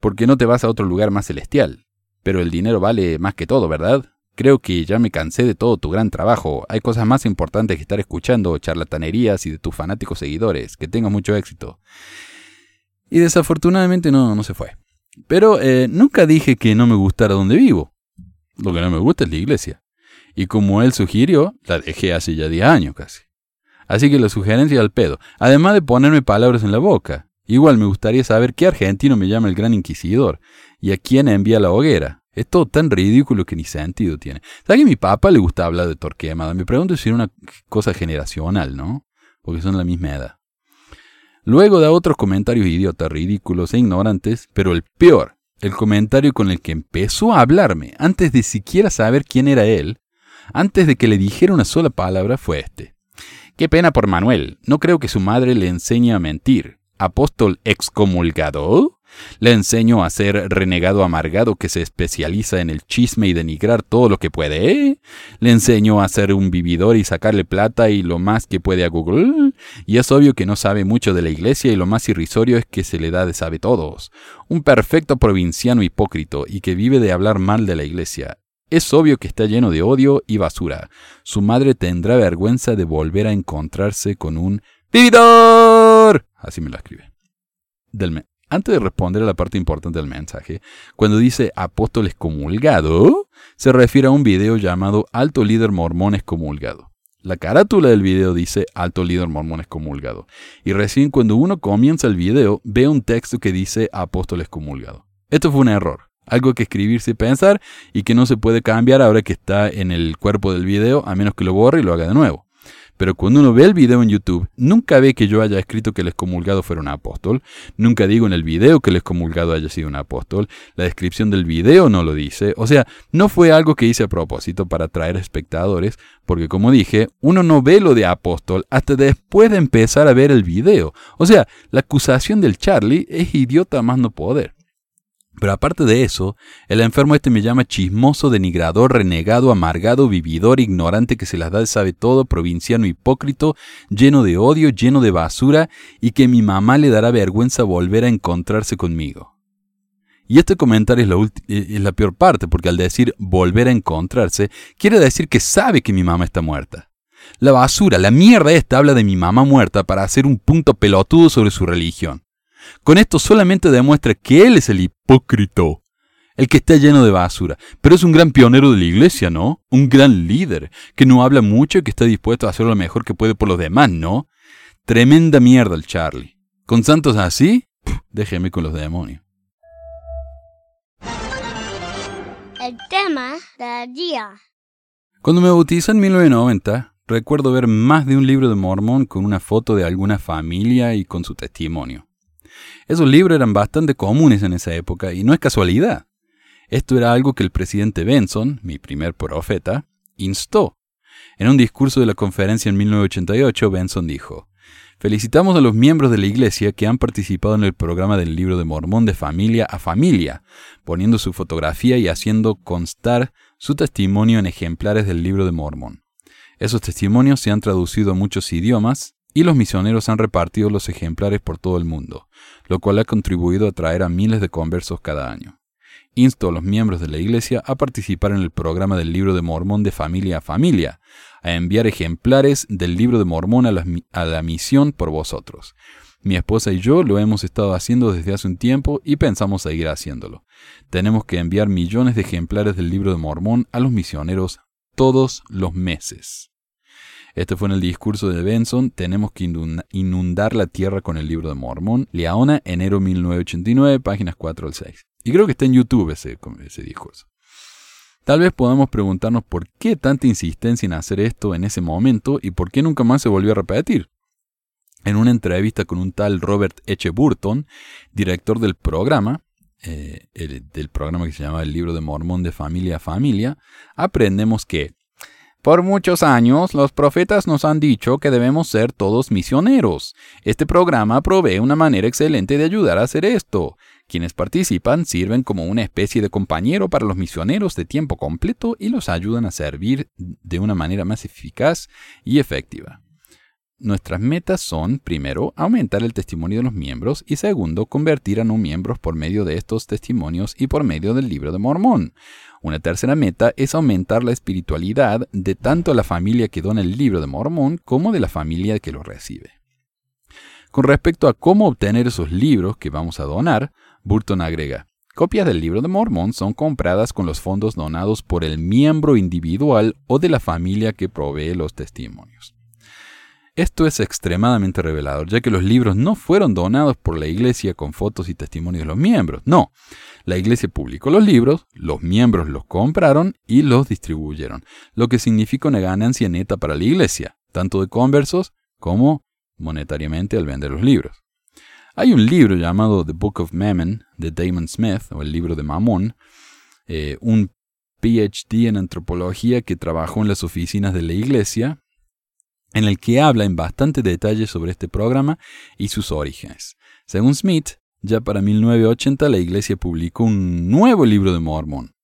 porque no te vas a otro lugar más celestial. Pero el dinero vale más que todo, ¿verdad? Creo que ya me cansé de todo tu gran trabajo. Hay cosas más importantes que estar escuchando charlatanerías y de tus fanáticos seguidores. Que tengas mucho éxito. Y desafortunadamente no, no se fue. Pero eh, nunca dije que no me gustara donde vivo. Lo que no me gusta es la iglesia. Y como él sugirió, la dejé hace ya 10 años casi. Así que la sugerencia al pedo. Además de ponerme palabras en la boca. Igual me gustaría saber qué argentino me llama el gran inquisidor y a quién envía la hoguera. Es todo tan ridículo que ni sentido tiene. ¿Sabes que mi papá le gusta hablar de Torquemada? Me pregunto si es una cosa generacional, ¿no? Porque son la misma edad. Luego da otros comentarios idiotas, ridículos e ignorantes, pero el peor, el comentario con el que empezó a hablarme, antes de siquiera saber quién era él, antes de que le dijera una sola palabra, fue este. Qué pena por Manuel. No creo que su madre le enseñe a mentir. ¿Apóstol excomulgado? Le enseño a ser renegado amargado que se especializa en el chisme y denigrar todo lo que puede. Le enseño a ser un vividor y sacarle plata y lo más que puede a Google. Y es obvio que no sabe mucho de la iglesia y lo más irrisorio es que se le da de sabe todos. Un perfecto provinciano hipócrita y que vive de hablar mal de la iglesia. Es obvio que está lleno de odio y basura. Su madre tendrá vergüenza de volver a encontrarse con un vividor. Así me lo escribe. Antes de responder a la parte importante del mensaje, cuando dice apóstol excomulgado, se refiere a un video llamado Alto Líder Mormón excomulgado. La carátula del video dice Alto Líder Mormón excomulgado. Y recién cuando uno comienza el video, ve un texto que dice apóstol excomulgado. Esto fue un error algo que escribirse y pensar y que no se puede cambiar ahora que está en el cuerpo del video, a menos que lo borre y lo haga de nuevo. Pero cuando uno ve el video en YouTube, nunca ve que yo haya escrito que el excomulgado fuera un apóstol, nunca digo en el video que el excomulgado haya sido un apóstol, la descripción del video no lo dice, o sea, no fue algo que hice a propósito para atraer espectadores, porque como dije, uno no ve lo de apóstol hasta después de empezar a ver el video. O sea, la acusación del Charlie es idiota más no poder. Pero aparte de eso, el enfermo este me llama chismoso, denigrador, renegado, amargado, vividor, ignorante que se las da de sabe todo, provinciano hipócrito, lleno de odio, lleno de basura, y que mi mamá le dará vergüenza volver a encontrarse conmigo. Y este comentario es la, eh, es la peor parte, porque al decir volver a encontrarse, quiere decir que sabe que mi mamá está muerta. La basura, la mierda esta habla de mi mamá muerta para hacer un punto pelotudo sobre su religión. Con esto solamente demuestra que él es el hipócrito, el que está lleno de basura. Pero es un gran pionero de la iglesia, ¿no? Un gran líder, que no habla mucho y que está dispuesto a hacer lo mejor que puede por los demás, ¿no? Tremenda mierda el Charlie. Con santos así, déjeme con los demonios. El tema del día. Cuando me bautizé en 1990, recuerdo ver más de un libro de Mormón con una foto de alguna familia y con su testimonio. Esos libros eran bastante comunes en esa época y no es casualidad. Esto era algo que el presidente Benson, mi primer profeta, instó. En un discurso de la conferencia en 1988, Benson dijo, Felicitamos a los miembros de la Iglesia que han participado en el programa del libro de Mormón de familia a familia, poniendo su fotografía y haciendo constar su testimonio en ejemplares del libro de Mormón. Esos testimonios se han traducido a muchos idiomas y los misioneros han repartido los ejemplares por todo el mundo, lo cual ha contribuido a atraer a miles de conversos cada año. Insto a los miembros de la Iglesia a participar en el programa del libro de Mormón de familia a familia, a enviar ejemplares del libro de Mormón a la, a la misión por vosotros. Mi esposa y yo lo hemos estado haciendo desde hace un tiempo y pensamos seguir haciéndolo. Tenemos que enviar millones de ejemplares del libro de Mormón a los misioneros todos los meses. Este fue en el discurso de Benson, tenemos que inundar la tierra con el libro de Mormón, Leona, enero 1989, páginas 4 al 6. Y creo que está en YouTube ese, discurso. Tal vez podamos preguntarnos por qué tanta insistencia en hacer esto en ese momento y por qué nunca más se volvió a repetir. En una entrevista con un tal Robert H. Burton, director del programa, eh, del programa que se llama El libro de Mormón de familia a familia, aprendemos que por muchos años, los profetas nos han dicho que debemos ser todos misioneros. Este programa provee una manera excelente de ayudar a hacer esto. Quienes participan sirven como una especie de compañero para los misioneros de tiempo completo y los ayudan a servir de una manera más eficaz y efectiva. Nuestras metas son, primero, aumentar el testimonio de los miembros y segundo, convertir a no miembros por medio de estos testimonios y por medio del libro de Mormón. Una tercera meta es aumentar la espiritualidad de tanto la familia que dona el libro de Mormón como de la familia que lo recibe. Con respecto a cómo obtener esos libros que vamos a donar, Burton agrega, Copias del libro de Mormón son compradas con los fondos donados por el miembro individual o de la familia que provee los testimonios. Esto es extremadamente revelador, ya que los libros no fueron donados por la iglesia con fotos y testimonios de los miembros. No, la iglesia publicó los libros, los miembros los compraron y los distribuyeron, lo que significa una ganancia neta para la iglesia, tanto de conversos como monetariamente al vender los libros. Hay un libro llamado The Book of Mammon de Damon Smith, o el libro de Mamón, eh, un PhD en antropología que trabajó en las oficinas de la iglesia en el que habla en bastante detalle sobre este programa y sus orígenes. Según Smith, ya para 1980 la iglesia publicó un nuevo libro de Mormón,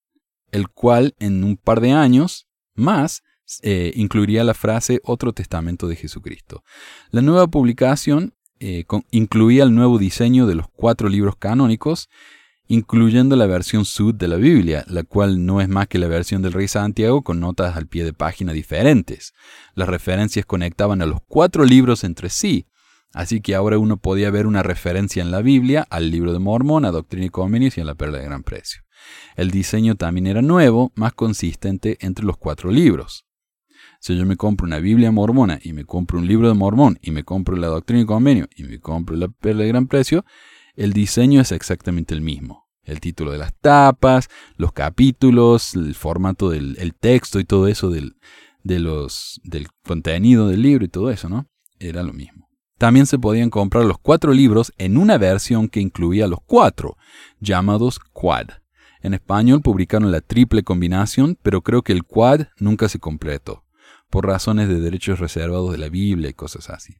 el cual en un par de años más eh, incluiría la frase Otro Testamento de Jesucristo. La nueva publicación eh, incluía el nuevo diseño de los cuatro libros canónicos incluyendo la versión Sud de la Biblia, la cual no es más que la versión del Rey Santiago con notas al pie de página diferentes. Las referencias conectaban a los cuatro libros entre sí, así que ahora uno podía ver una referencia en la Biblia al libro de Mormón, a Doctrina y Convenios y a la Perla de Gran Precio. El diseño también era nuevo, más consistente entre los cuatro libros. Si yo me compro una Biblia mormona y me compro un libro de Mormón y me compro la Doctrina y Convenio y me compro la Perla de Gran Precio, el diseño es exactamente el mismo. El título de las tapas, los capítulos, el formato del texto y todo eso del, del contenido del libro y todo eso, ¿no? Era lo mismo. También se podían comprar los cuatro libros en una versión que incluía los cuatro, llamados Quad. En español publicaron la triple combinación, pero creo que el Quad nunca se completó, por razones de derechos reservados de la Biblia y cosas así.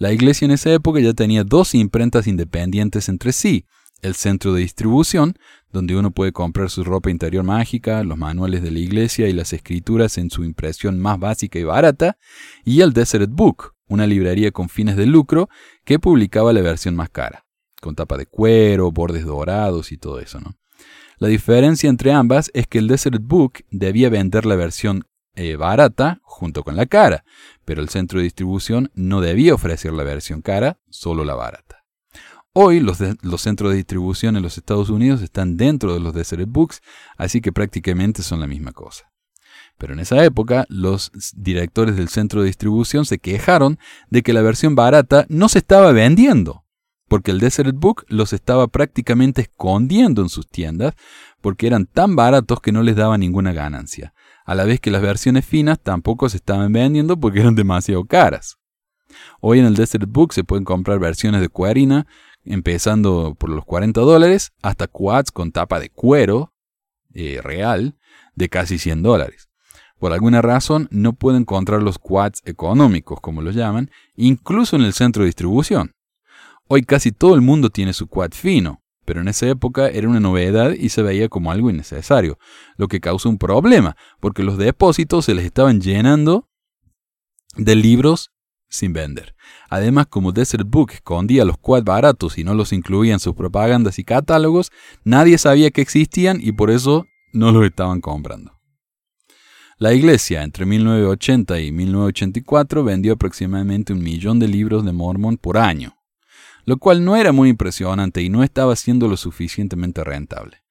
La iglesia en esa época ya tenía dos imprentas independientes entre sí, el centro de distribución, donde uno puede comprar su ropa interior mágica, los manuales de la iglesia y las escrituras en su impresión más básica y barata, y el Desert Book, una librería con fines de lucro que publicaba la versión más cara, con tapa de cuero, bordes dorados y todo eso, ¿no? La diferencia entre ambas es que el Desert Book debía vender la versión eh, barata junto con la cara, pero el centro de distribución no debía ofrecer la versión cara, solo la barata. Hoy los, los, centros de distribución en los Estados Unidos están dentro de los Desert Books, así que prácticamente son la misma cosa. Pero en esa época los directores del centro de distribución se quejaron de que la versión barata no se estaba vendiendo, porque el Desert Book los estaba prácticamente escondiendo en sus tiendas porque eran tan baratos que no les daba ninguna ganancia a la vez que las versiones finas tampoco se estaban vendiendo porque eran demasiado caras. Hoy en el Desert Book se pueden comprar versiones de cuarina, empezando por los 40 dólares, hasta quads con tapa de cuero eh, real de casi 100 dólares. Por alguna razón no pueden encontrar los quads económicos, como los llaman, incluso en el centro de distribución. Hoy casi todo el mundo tiene su quad fino, pero en esa época era una novedad y se veía como algo innecesario, lo que causó un problema, porque los depósitos se les estaban llenando de libros sin vender. Además, como Desert Book escondía los quad baratos y no los incluía en sus propagandas y catálogos, nadie sabía que existían y por eso no los estaban comprando. La iglesia entre 1980 y 1984 vendió aproximadamente un millón de libros de Mormon por año lo cual no era muy impresionante y no estaba siendo lo suficientemente rentable.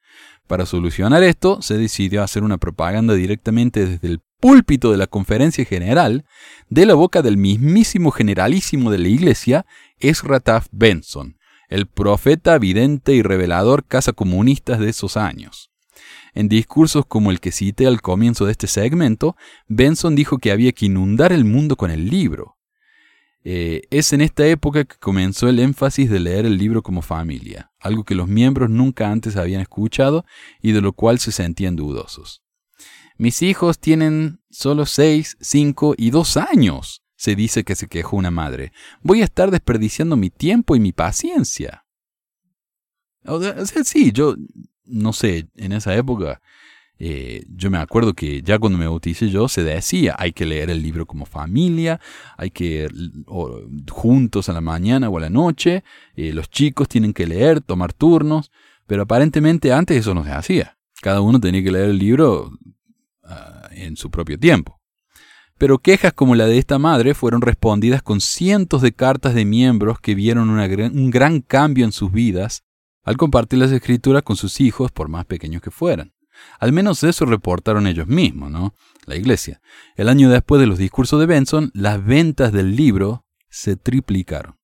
Para solucionar esto, se decidió hacer una propaganda directamente desde el púlpito de la conferencia general, de la boca del mismísimo generalísimo de la iglesia, Ezra Taft Benson, el profeta vidente y revelador casa comunistas de esos años. En discursos como el que cité al comienzo de este segmento, Benson dijo que había que inundar el mundo con el libro, eh, es en esta época que comenzó el énfasis de leer el libro como familia, algo que los miembros nunca antes habían escuchado y de lo cual se sentían dudosos. Mis hijos tienen solo 6, 5 y 2 años, se dice que se quejó una madre. Voy a estar desperdiciando mi tiempo y mi paciencia. O sea, sí, yo no sé, en esa época eh, yo me acuerdo que ya cuando me bauticé yo se decía, hay que leer el libro como familia, hay que juntos a la mañana o a la noche, eh, los chicos tienen que leer, tomar turnos, pero aparentemente antes eso no se hacía. Cada uno tenía que leer el libro ah, en su propio tiempo. Pero quejas como la de esta madre fueron respondidas con cientos de cartas de miembros que vieron un gran cambio en sus vidas al compartir las escrituras con sus hijos, por más pequeños que fueran. Al menos eso reportaron ellos mismos, ¿no? La iglesia. El año después de los discursos de Benson, las ventas del libro se triplicaron.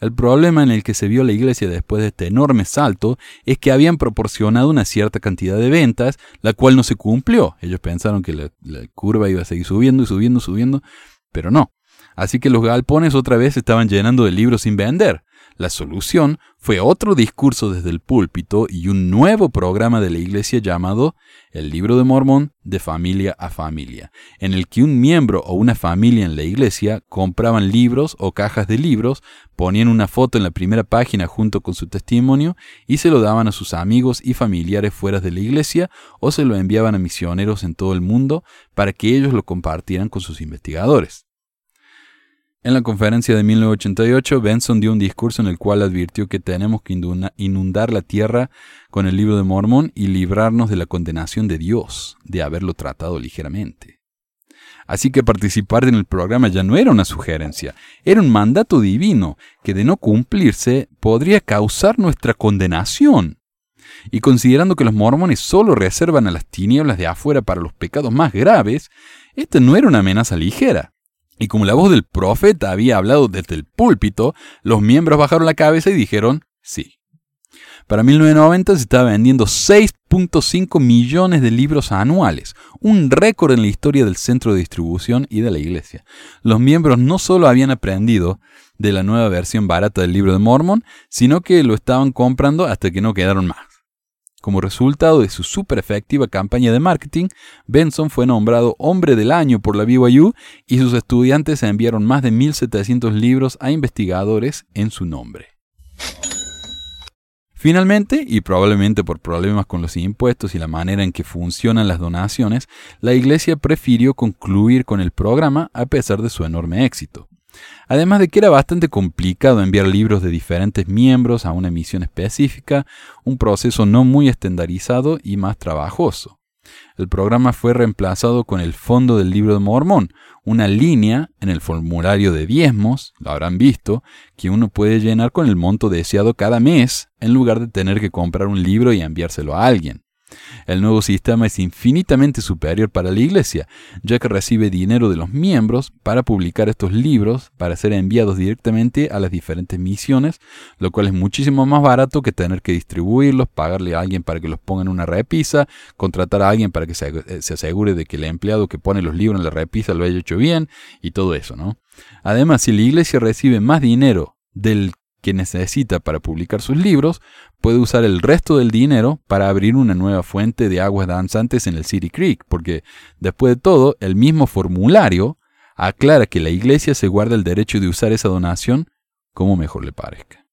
El problema en el que se vio la iglesia después de este enorme salto es que habían proporcionado una cierta cantidad de ventas, la cual no se cumplió. Ellos pensaron que la, curva iba a seguir subiendo y subiendo, subiendo, pero no. Así que los galpones otra vez estaban llenando de libros sin vender. La solución fue otro discurso desde el púlpito y un nuevo programa de la iglesia llamado El Libro de Mormón de familia a familia, en el que un miembro o una familia en la iglesia compraban libros o cajas de libros, ponían una foto en la primera página junto con su testimonio y se lo daban a sus amigos y familiares fuera de la iglesia o se lo enviaban a misioneros en todo el mundo para que ellos lo compartieran con sus investigadores. En la conferencia de 1988, Benson dio un discurso en el cual advirtió que tenemos que inundar la tierra con el libro de Mormón y librarnos de la condenación de Dios, de haberlo tratado ligeramente. Así que participar en el programa ya no era una sugerencia, era un mandato divino que de no cumplirse podría causar nuestra condenación. Y considerando que los mormones solo reservan a las tinieblas de afuera para los pecados más graves, esta no era una amenaza ligera. Y como la voz del profeta había hablado desde el púlpito, los miembros bajaron la cabeza y dijeron sí. Para 1990 se estaba vendiendo 6.5 millones de libros anuales, un récord en la historia del centro de distribución y de la iglesia. Los miembros no solo habían aprendido de la nueva versión barata del libro de Mormon, sino que lo estaban comprando hasta que no quedaron más. Como resultado de su super efectiva campaña de marketing, Benson fue nombrado Hombre del Año por la BYU y sus estudiantes enviaron más de 1.700 libros a investigadores en su nombre. Finalmente, y probablemente por problemas con los impuestos y la manera en que funcionan las donaciones, la Iglesia prefirió concluir con el programa a pesar de su enorme éxito. Además de que era bastante complicado enviar libros de diferentes miembros a una misión específica, un proceso no muy estandarizado y más trabajoso. El programa fue reemplazado con el Fondo del Libro de Mormón, una línea en el formulario de diezmos, lo habrán visto, que uno puede llenar con el monto deseado cada mes en lugar de tener que comprar un libro y enviárselo a alguien. El nuevo sistema es infinitamente superior para la Iglesia, ya que recibe dinero de los miembros para publicar estos libros para ser enviados directamente a las diferentes misiones, lo cual es muchísimo más barato que tener que distribuirlos, pagarle a alguien para que los ponga en una repisa, contratar a alguien para que se, eh, asegure de que el empleado que pone los libros en la repisa lo haya hecho bien y todo eso, ¿no? Además, si la Iglesia recibe más dinero del que necesita para publicar sus libros, puede usar el resto del dinero para abrir una nueva fuente de aguas danzantes en el City Creek, porque después de todo, el mismo formulario aclara que la iglesia se guarda el derecho de usar esa donación como mejor le parezca.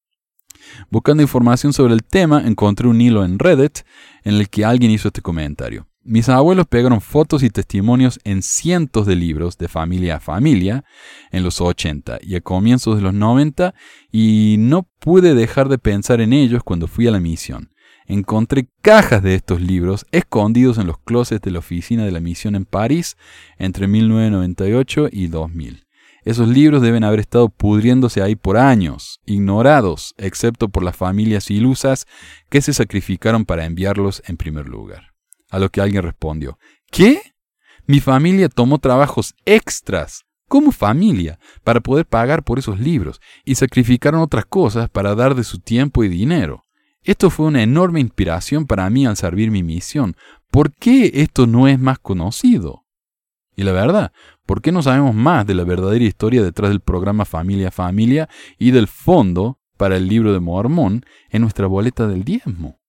Buscando información sobre el tema, encontré un hilo en Reddit en el que alguien hizo este comentario. Mis abuelos pegaron fotos y testimonios en cientos de libros de familia a familia en los 80 y a comienzos de los 90 y no pude dejar de pensar en ellos cuando fui a la misión. Encontré cajas de estos libros escondidos en los closets de la oficina de la misión en París entre 1998 y 2000. Esos libros deben haber estado pudriéndose ahí por años, ignorados, excepto por las familias ilusas que se sacrificaron para enviarlos en primer lugar. A lo que alguien respondió, ¿qué? Mi familia tomó trabajos extras como familia para poder pagar por esos libros y sacrificaron otras cosas para dar de su tiempo y dinero. Esto fue una enorme inspiración para mí al servir mi misión. ¿Por qué esto no es más conocido? Y la verdad, ¿por qué no sabemos más de la verdadera historia detrás del programa Familia Familia y del fondo para el libro de Mormón en nuestra boleta del diezmo?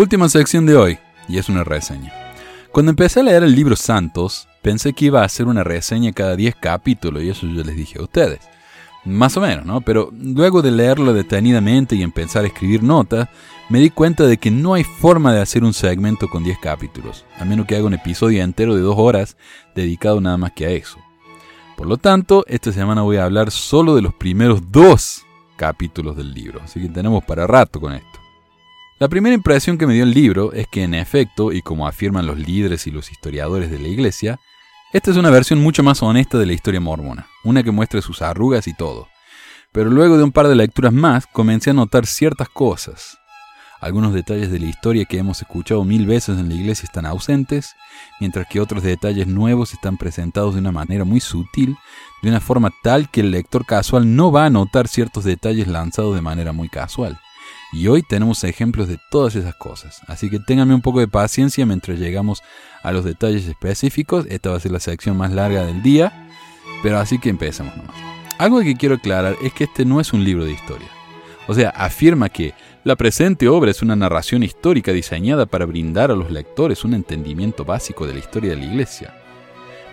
Última sección de hoy, y es una reseña. Cuando empecé a leer el libro Santos, pensé que iba a hacer una reseña cada 10 capítulos, y eso yo les dije a ustedes. Más o menos, ¿no? Pero luego de leerlo detenidamente y empezar a escribir notas, me di cuenta de que no hay forma de hacer un segmento con 10 capítulos, a menos que haga un episodio entero de 2 horas dedicado nada más que a eso. Por lo tanto, esta semana voy a hablar solo de los primeros dos capítulos del libro, así que tenemos para rato con esto. La primera impresión que me dio el libro es que en efecto, y como afirman los líderes y los historiadores de la iglesia, Esta es una versión mucho más honesta de la historia mormona, una que muestra sus arrugas y todo. Pero luego de un par de lecturas más, comencé a notar ciertas cosas. Algunos detalles de la historia que hemos escuchado mil veces en la iglesia están ausentes, mientras que otros detalles nuevos están presentados de una manera muy sutil, de una forma tal que el lector casual no va a notar ciertos detalles lanzados de manera muy casual. Y hoy tenemos ejemplos de todas esas cosas, así que ténganme un poco de paciencia mientras llegamos a los detalles específicos. Esta va a ser la sección más larga del día, pero así que empecemos nomás. Algo que quiero aclarar es que este no es un libro de historia. O sea, afirma que la presente obra es una narración histórica diseñada para brindar a los lectores un entendimiento básico de la historia de la Iglesia.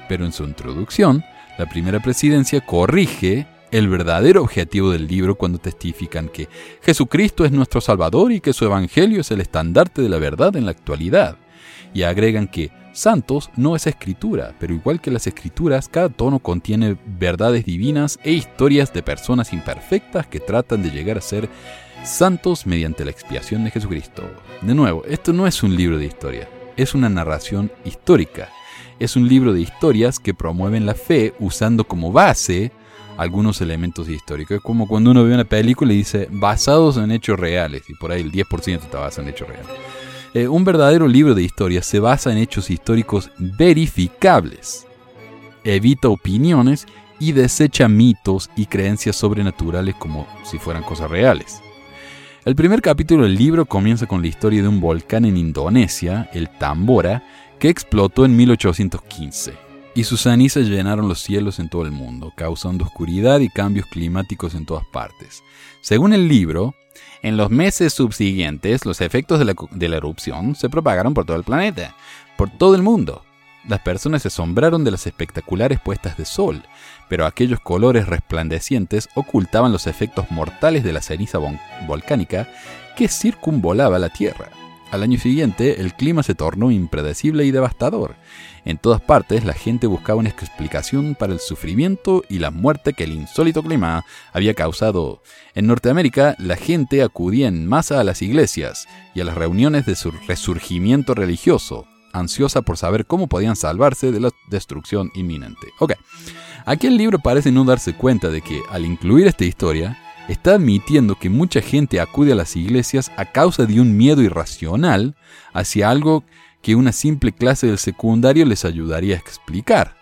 Pero en su introducción, la primera presidencia corrige el verdadero objetivo del libro cuando testifican que Jesucristo es nuestro Salvador y que su Evangelio es el estandarte de la verdad en la actualidad. Y agregan que Santos no es escritura, pero igual que las escrituras, cada tono contiene verdades divinas e historias de personas imperfectas que tratan de llegar a ser santos mediante la expiación de Jesucristo. De nuevo, esto no es un libro de historia, es una narración histórica. Es un libro de historias que promueven la fe usando como base algunos elementos históricos. Es como cuando uno ve una película y dice basados en hechos reales, y por ahí el 10% está basado en hechos reales. Eh, un verdadero libro de historias se basa en hechos históricos verificables. Evita opiniones y desecha mitos y creencias sobrenaturales como si fueran cosas reales. El primer capítulo del libro comienza con la historia de un volcán en Indonesia, el Tambora, que explotó en 1815, y sus cenizas llenaron los cielos en todo el mundo, causando oscuridad y cambios climáticos en todas partes. Según el libro, en los meses subsiguientes, los efectos de la, de la, erupción se propagaron por todo el planeta, por todo el mundo. Las personas se asombraron de las espectaculares puestas de sol, pero aquellos colores resplandecientes ocultaban los efectos mortales de la ceniza volcánica que circunvolaba la Tierra. Al año siguiente, el clima se tornó impredecible y devastador. En todas partes, la gente buscaba una explicación para el sufrimiento y la muerte que el insólito clima había causado. En Norteamérica, la gente acudía en masa a las iglesias y a las reuniones de su resurgimiento religioso, ansiosa por saber cómo podían salvarse de la destrucción inminente. Ok, aquí el libro parece no darse cuenta de que, al incluir esta historia, está admitiendo que mucha gente acude a las iglesias a causa de un miedo irracional hacia algo que una simple clase del secundario les ayudaría a explicar.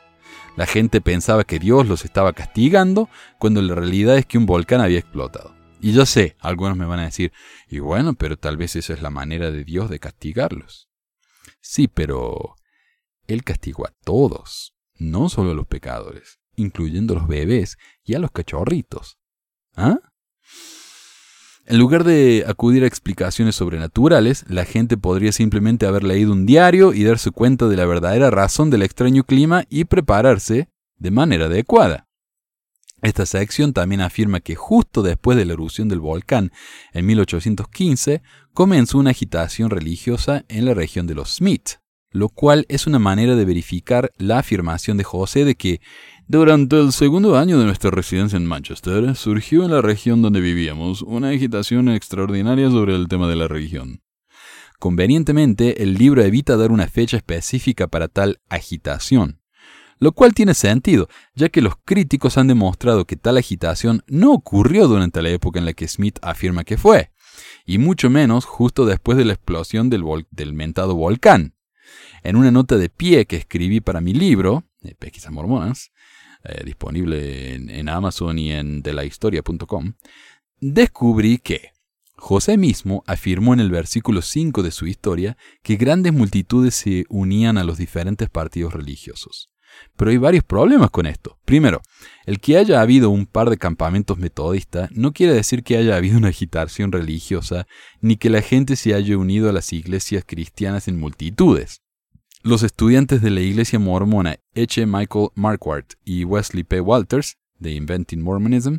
La gente pensaba que Dios los estaba castigando cuando la realidad es que un volcán había explotado. Y yo sé, algunos me van a decir, y bueno, pero tal vez esa es la manera de Dios de castigarlos. Sí, pero Él castigó a todos, no solo a los pecadores, incluyendo a los bebés y a los cachorritos. ¿Ah? En lugar de acudir a explicaciones sobrenaturales, la gente podría simplemente haber leído un diario y darse cuenta de la verdadera razón del extraño clima y prepararse de manera adecuada. Esta sección también afirma que justo después de la erupción del volcán en 1815 comenzó una agitación religiosa en la región de los Smith, lo cual es una manera de verificar la afirmación de José de que durante el segundo año de nuestra residencia en Manchester, surgió en la región donde vivíamos una agitación extraordinaria sobre el tema de la religión. Convenientemente, el libro evita dar una fecha específica para tal agitación, lo cual tiene sentido, ya que los críticos han demostrado que tal agitación no ocurrió durante la época en la que Smith afirma que fue, y mucho menos justo después de la explosión del, mentado volcán. En una nota de pie que escribí para mi libro, Pesquisas Mormonas, eh, disponible en, Amazon y en delahistoria.com, descubrí que José mismo afirmó en el versículo 5 de su historia que grandes multitudes se unían a los diferentes partidos religiosos. Pero hay varios problemas con esto. Primero, el que haya habido un par de campamentos metodistas no quiere decir que haya habido una agitación religiosa, ni que la gente se haya unido a las iglesias cristianas en multitudes. Los estudiantes de la iglesia mormona H. Michael Marquardt y Wesley P. Walters, de Inventing Mormonism,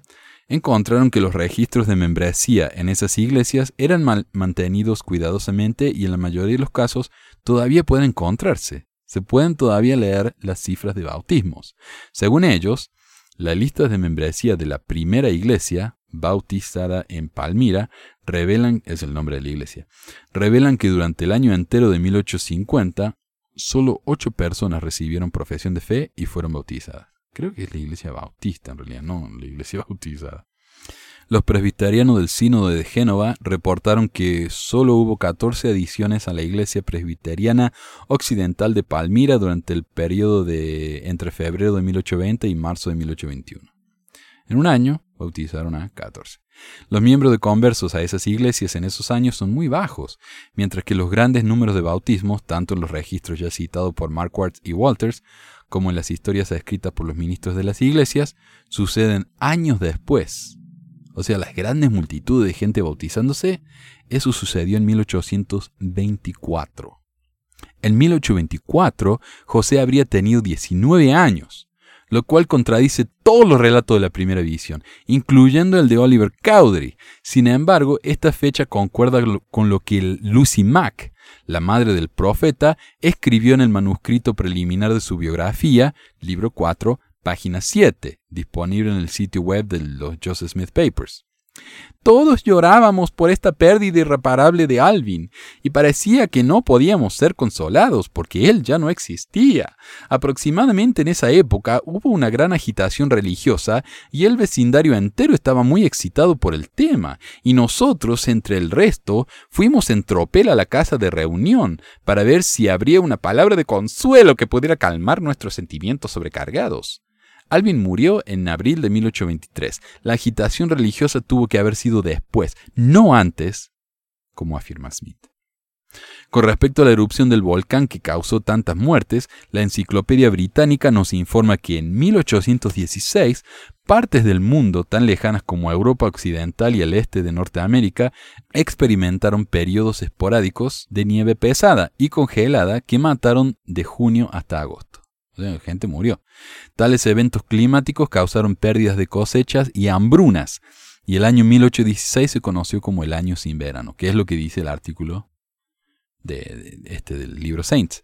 encontraron que los registros de membresía en esas iglesias eran mantenidos cuidadosamente y en la mayoría de los casos todavía pueden encontrarse. Se pueden todavía leer las cifras de bautismos. Según ellos, las listas de membresía de la primera iglesia, bautizada en Palmira, revelan, es el nombre de la iglesia, revelan que durante el año entero de 1850 solo ocho personas recibieron profesión de fe y fueron bautizadas. Creo que es la iglesia bautista en realidad, no la iglesia [laughs] bautizada. Los presbiterianos del Sínodo de Génova reportaron que solo hubo 14 adiciones a la iglesia presbiteriana occidental de Palmira durante el periodo de entre febrero de 1820 y marzo de 1821. En un año bautizaron a 14. Los miembros de conversos a esas iglesias en esos años son muy bajos, mientras que los grandes números de bautismos, tanto en los registros ya citados por Marquardt y Walters, como en las historias escritas por los ministros de las iglesias, suceden años después o sea, las grandes multitudes de gente bautizándose, eso sucedió en 1824. En 1824, José habría tenido 19 años, lo cual contradice todos los relatos de la primera visión, incluyendo el de Oliver Cowdery. Sin embargo, esta fecha concuerda con lo que Lucy Mack, la madre del profeta, escribió en el manuscrito preliminar de su biografía, libro 4, página 7, disponible en el sitio web de los Joseph Smith Papers. Todos llorábamos por esta pérdida irreparable de Alvin, y parecía que no podíamos ser consolados porque él ya no existía. Aproximadamente en esa época hubo una gran agitación religiosa y el vecindario entero estaba muy excitado por el tema, y nosotros, entre el resto, fuimos en tropel a la casa de reunión para ver si habría una palabra de consuelo que pudiera calmar nuestros sentimientos sobrecargados. Alvin murió en abril de 1823. La agitación religiosa tuvo que haber sido después, no antes, como afirma Smith. Con respecto a la erupción del volcán que causó tantas muertes, la Enciclopedia Británica nos informa que en 1816 partes del mundo tan lejanas como Europa Occidental y el este de Norteamérica experimentaron periodos esporádicos de nieve pesada y congelada que mataron de junio hasta agosto gente murió. Tales eventos climáticos causaron pérdidas de cosechas y hambrunas, y el año 1816 se conoció como el año sin verano, que es lo que dice el artículo de, este del libro Saints.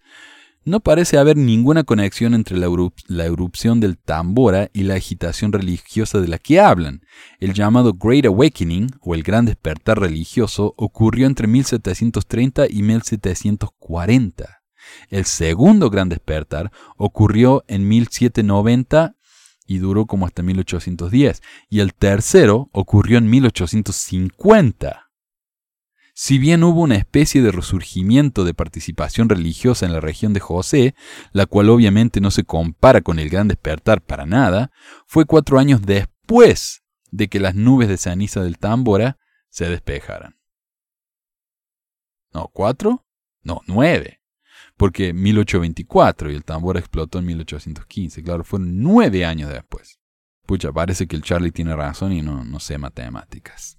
No parece haber ninguna conexión entre la, la, erupción del Tambora y la agitación religiosa de la que hablan. El llamado Great Awakening, o el Gran Despertar Religioso, ocurrió entre 1730 y 1740. El segundo gran despertar ocurrió en 1790 y duró como hasta 1810, y el tercero ocurrió en 1850. Si bien hubo una especie de resurgimiento de participación religiosa en la región de José, la cual obviamente no se compara con el gran despertar para nada, fue cuatro años después de que las nubes de ceniza del Támbora se despejaran. ¿No, cuatro? No, nueve porque 1824 y el tambor explotó en 1815. Claro, fueron nueve años después. Pucha, parece que el Charlie tiene razón y no, no sé matemáticas.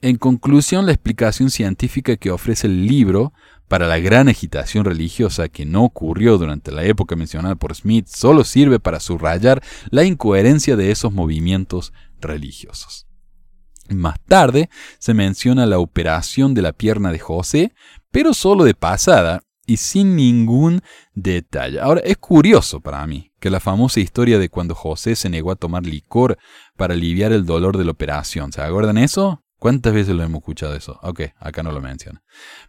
En conclusión, la explicación científica que ofrece el libro para la gran agitación religiosa que no ocurrió durante la época mencionada por Smith solo sirve para subrayar la incoherencia de esos movimientos religiosos. Más tarde se menciona la operación de la pierna de José, pero solo de pasada y sin ningún detalle. Ahora, es curioso para mí que la famosa historia de cuando José se negó a tomar licor para aliviar el dolor de la operación, ¿se acuerdan eso? ¿Cuántas veces lo hemos escuchado eso? Ok, acá no lo menciona.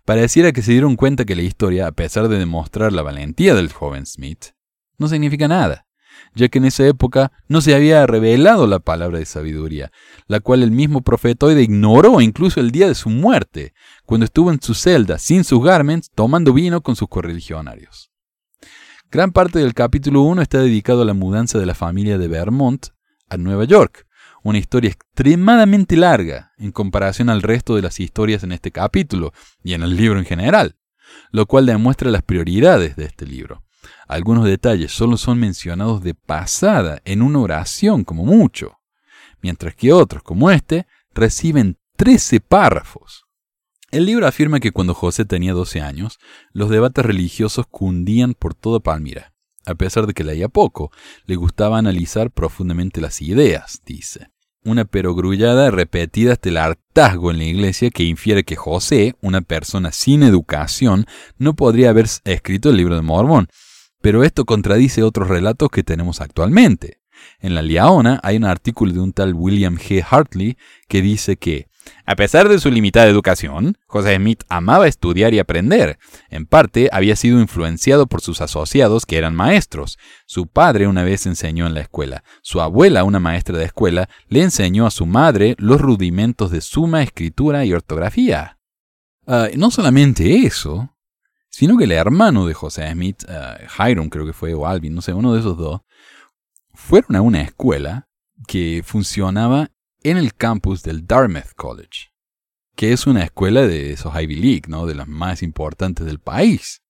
Pareciera que se dieron cuenta que la historia, a pesar de demostrar la valentía del joven Smith, no significa nada ya que en esa época no se había revelado la palabra de sabiduría, la cual el mismo profetoide ignoró incluso el día de su muerte, cuando estuvo en su celda, sin sus garments, tomando vino con sus correligionarios. Gran parte del capítulo 1 está dedicado a la mudanza de la familia de Vermont a Nueva York, una historia extremadamente larga en comparación al resto de las historias en este capítulo y en el libro en general, lo cual demuestra las prioridades de este libro. Algunos detalles solo son mencionados de pasada en una oración como mucho, mientras que otros, como este, reciben 13 párrafos. El libro afirma que cuando José tenía 12 años, los debates religiosos cundían por toda Palmira. A pesar de que leía poco, le gustaba analizar profundamente las ideas, dice. Una perogrullada repetida hasta el hartazgo en la iglesia que infiere que José, una persona sin educación, no podría haber escrito el libro de Mormón, pero esto contradice otros relatos que tenemos actualmente. En la Liaona hay un artículo de un tal William G. Hartley que dice que A pesar de su limitada educación, José Smith amaba estudiar y aprender. En parte, había sido influenciado por sus asociados que eran maestros. Su padre una vez enseñó en la escuela. Su abuela, una maestra de escuela, le enseñó a su madre los rudimentos de suma, escritura y ortografía. Ah, no solamente eso, sino que el hermano de José Smith, uh, Hiram creo que fue, o Alvin, no sé, uno de esos dos, fueron a una escuela que funcionaba en el campus del Dartmouth College, que es una escuela de esos Ivy League, ¿no? De las más importantes del país.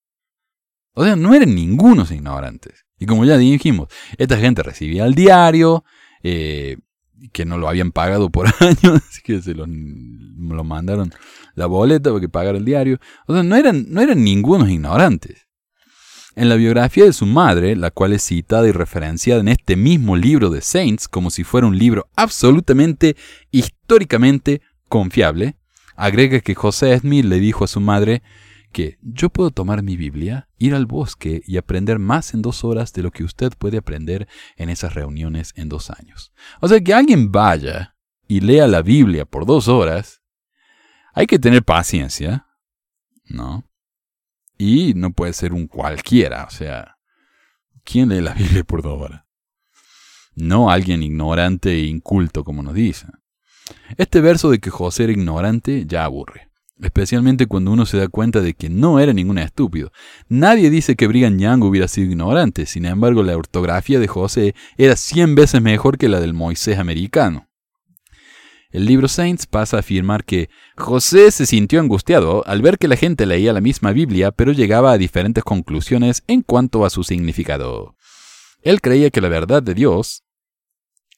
O sea, no eran ningunos ignorantes. Y como ya dijimos, esta gente recibía el diario, eh, que no lo habían pagado por [laughs] años, así que se lo, mandaron la boleta para que pagara el diario. O sea, no eran, no eran ningunos ignorantes. En la biografía de su madre, la cual es citada y referenciada en este mismo libro de Saints como si fuera un libro absolutamente históricamente confiable, agrega que José Smith le dijo a su madre que yo puedo tomar mi Biblia, ir al bosque y aprender más en dos horas de lo que usted puede aprender en esas reuniones en dos años. O sea, que alguien vaya y lea la Biblia por dos horas, hay que tener paciencia, ¿no? Y no puede ser un cualquiera, o sea, ¿quién lee la Biblia por dos horas? No alguien ignorante e inculto como nos dice. Este verso de que José era ignorante ya aburre, especialmente cuando uno se da cuenta de que no era ningún estúpido. Nadie dice que Brigham Young hubiera sido ignorante, sin embargo la ortografía de José era cien veces mejor que la del Moisés americano. El libro Saints pasa a afirmar que José se sintió angustiado al ver que la gente leía la misma Biblia pero llegaba a diferentes conclusiones en cuanto a su significado. Él creía que la verdad de Dios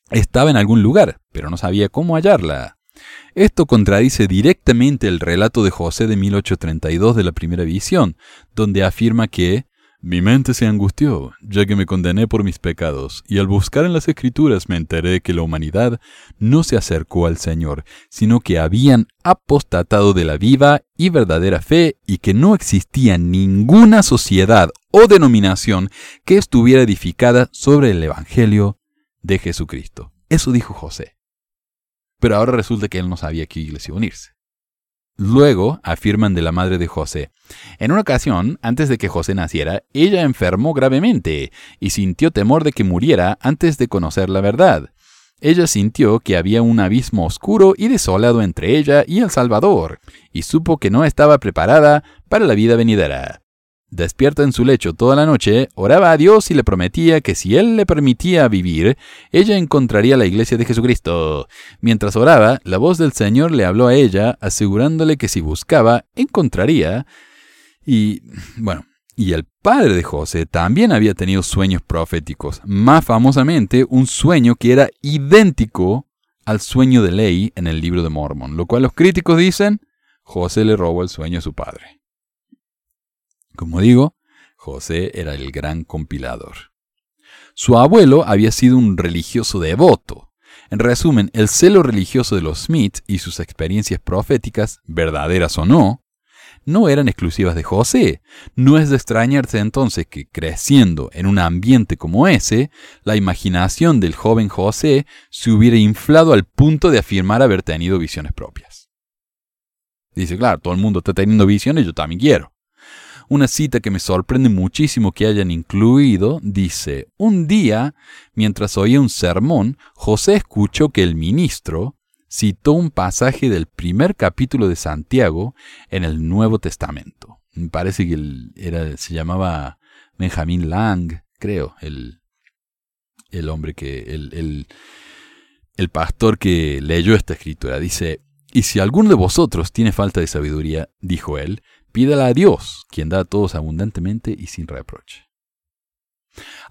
estaba en algún lugar, pero no sabía cómo hallarla. Esto contradice directamente el relato de José de 1832 de la primera visión, donde afirma que mi mente se angustió, ya que me condené por mis pecados, y al buscar en las escrituras me enteré que la humanidad no se acercó al Señor, sino que habían apostatado de la viva y verdadera fe y que no existía ninguna sociedad o denominación que estuviera edificada sobre el Evangelio de Jesucristo. Eso dijo José. Pero ahora resulta que él no sabía qué iglesia unirse. Luego afirman de la madre de José. En una ocasión, antes de que José naciera, ella enfermó gravemente y sintió temor de que muriera antes de conocer la verdad. Ella sintió que había un abismo oscuro y desolado entre ella y el Salvador, y supo que no estaba preparada para la vida venidera. Despierta en su lecho toda la noche, oraba a Dios y le prometía que si Él le permitía vivir, ella encontraría la iglesia de Jesucristo. Mientras oraba, la voz del Señor le habló a ella, asegurándole que si buscaba, encontraría. Y, bueno, y el padre de José también había tenido sueños proféticos, más famosamente un sueño que era idéntico al sueño de ley en el libro de Mormon, lo cual los críticos dicen, José le robó el sueño a su padre. Como digo, José era el gran compilador. Su abuelo había sido un religioso devoto. En resumen, el celo religioso de los Smith y sus experiencias proféticas, verdaderas o no, no eran exclusivas de José. No es de extrañarse entonces que creciendo en un ambiente como ese, la imaginación del joven José se hubiera inflado al punto de afirmar haber tenido visiones propias. Dice, claro, todo el mundo está teniendo visiones, yo también quiero. Una cita que me sorprende muchísimo que hayan incluido dice, un día, mientras oía un sermón, José escuchó que el ministro citó un pasaje del primer capítulo de Santiago en el Nuevo Testamento. Me parece que era, se llamaba Benjamin Lang, creo, el, el hombre que, el, el, el pastor que leyó esta escritura. Dice, y si alguno de vosotros tiene falta de sabiduría, dijo él, Pídala a Dios, quien da a todos abundantemente y sin reproche.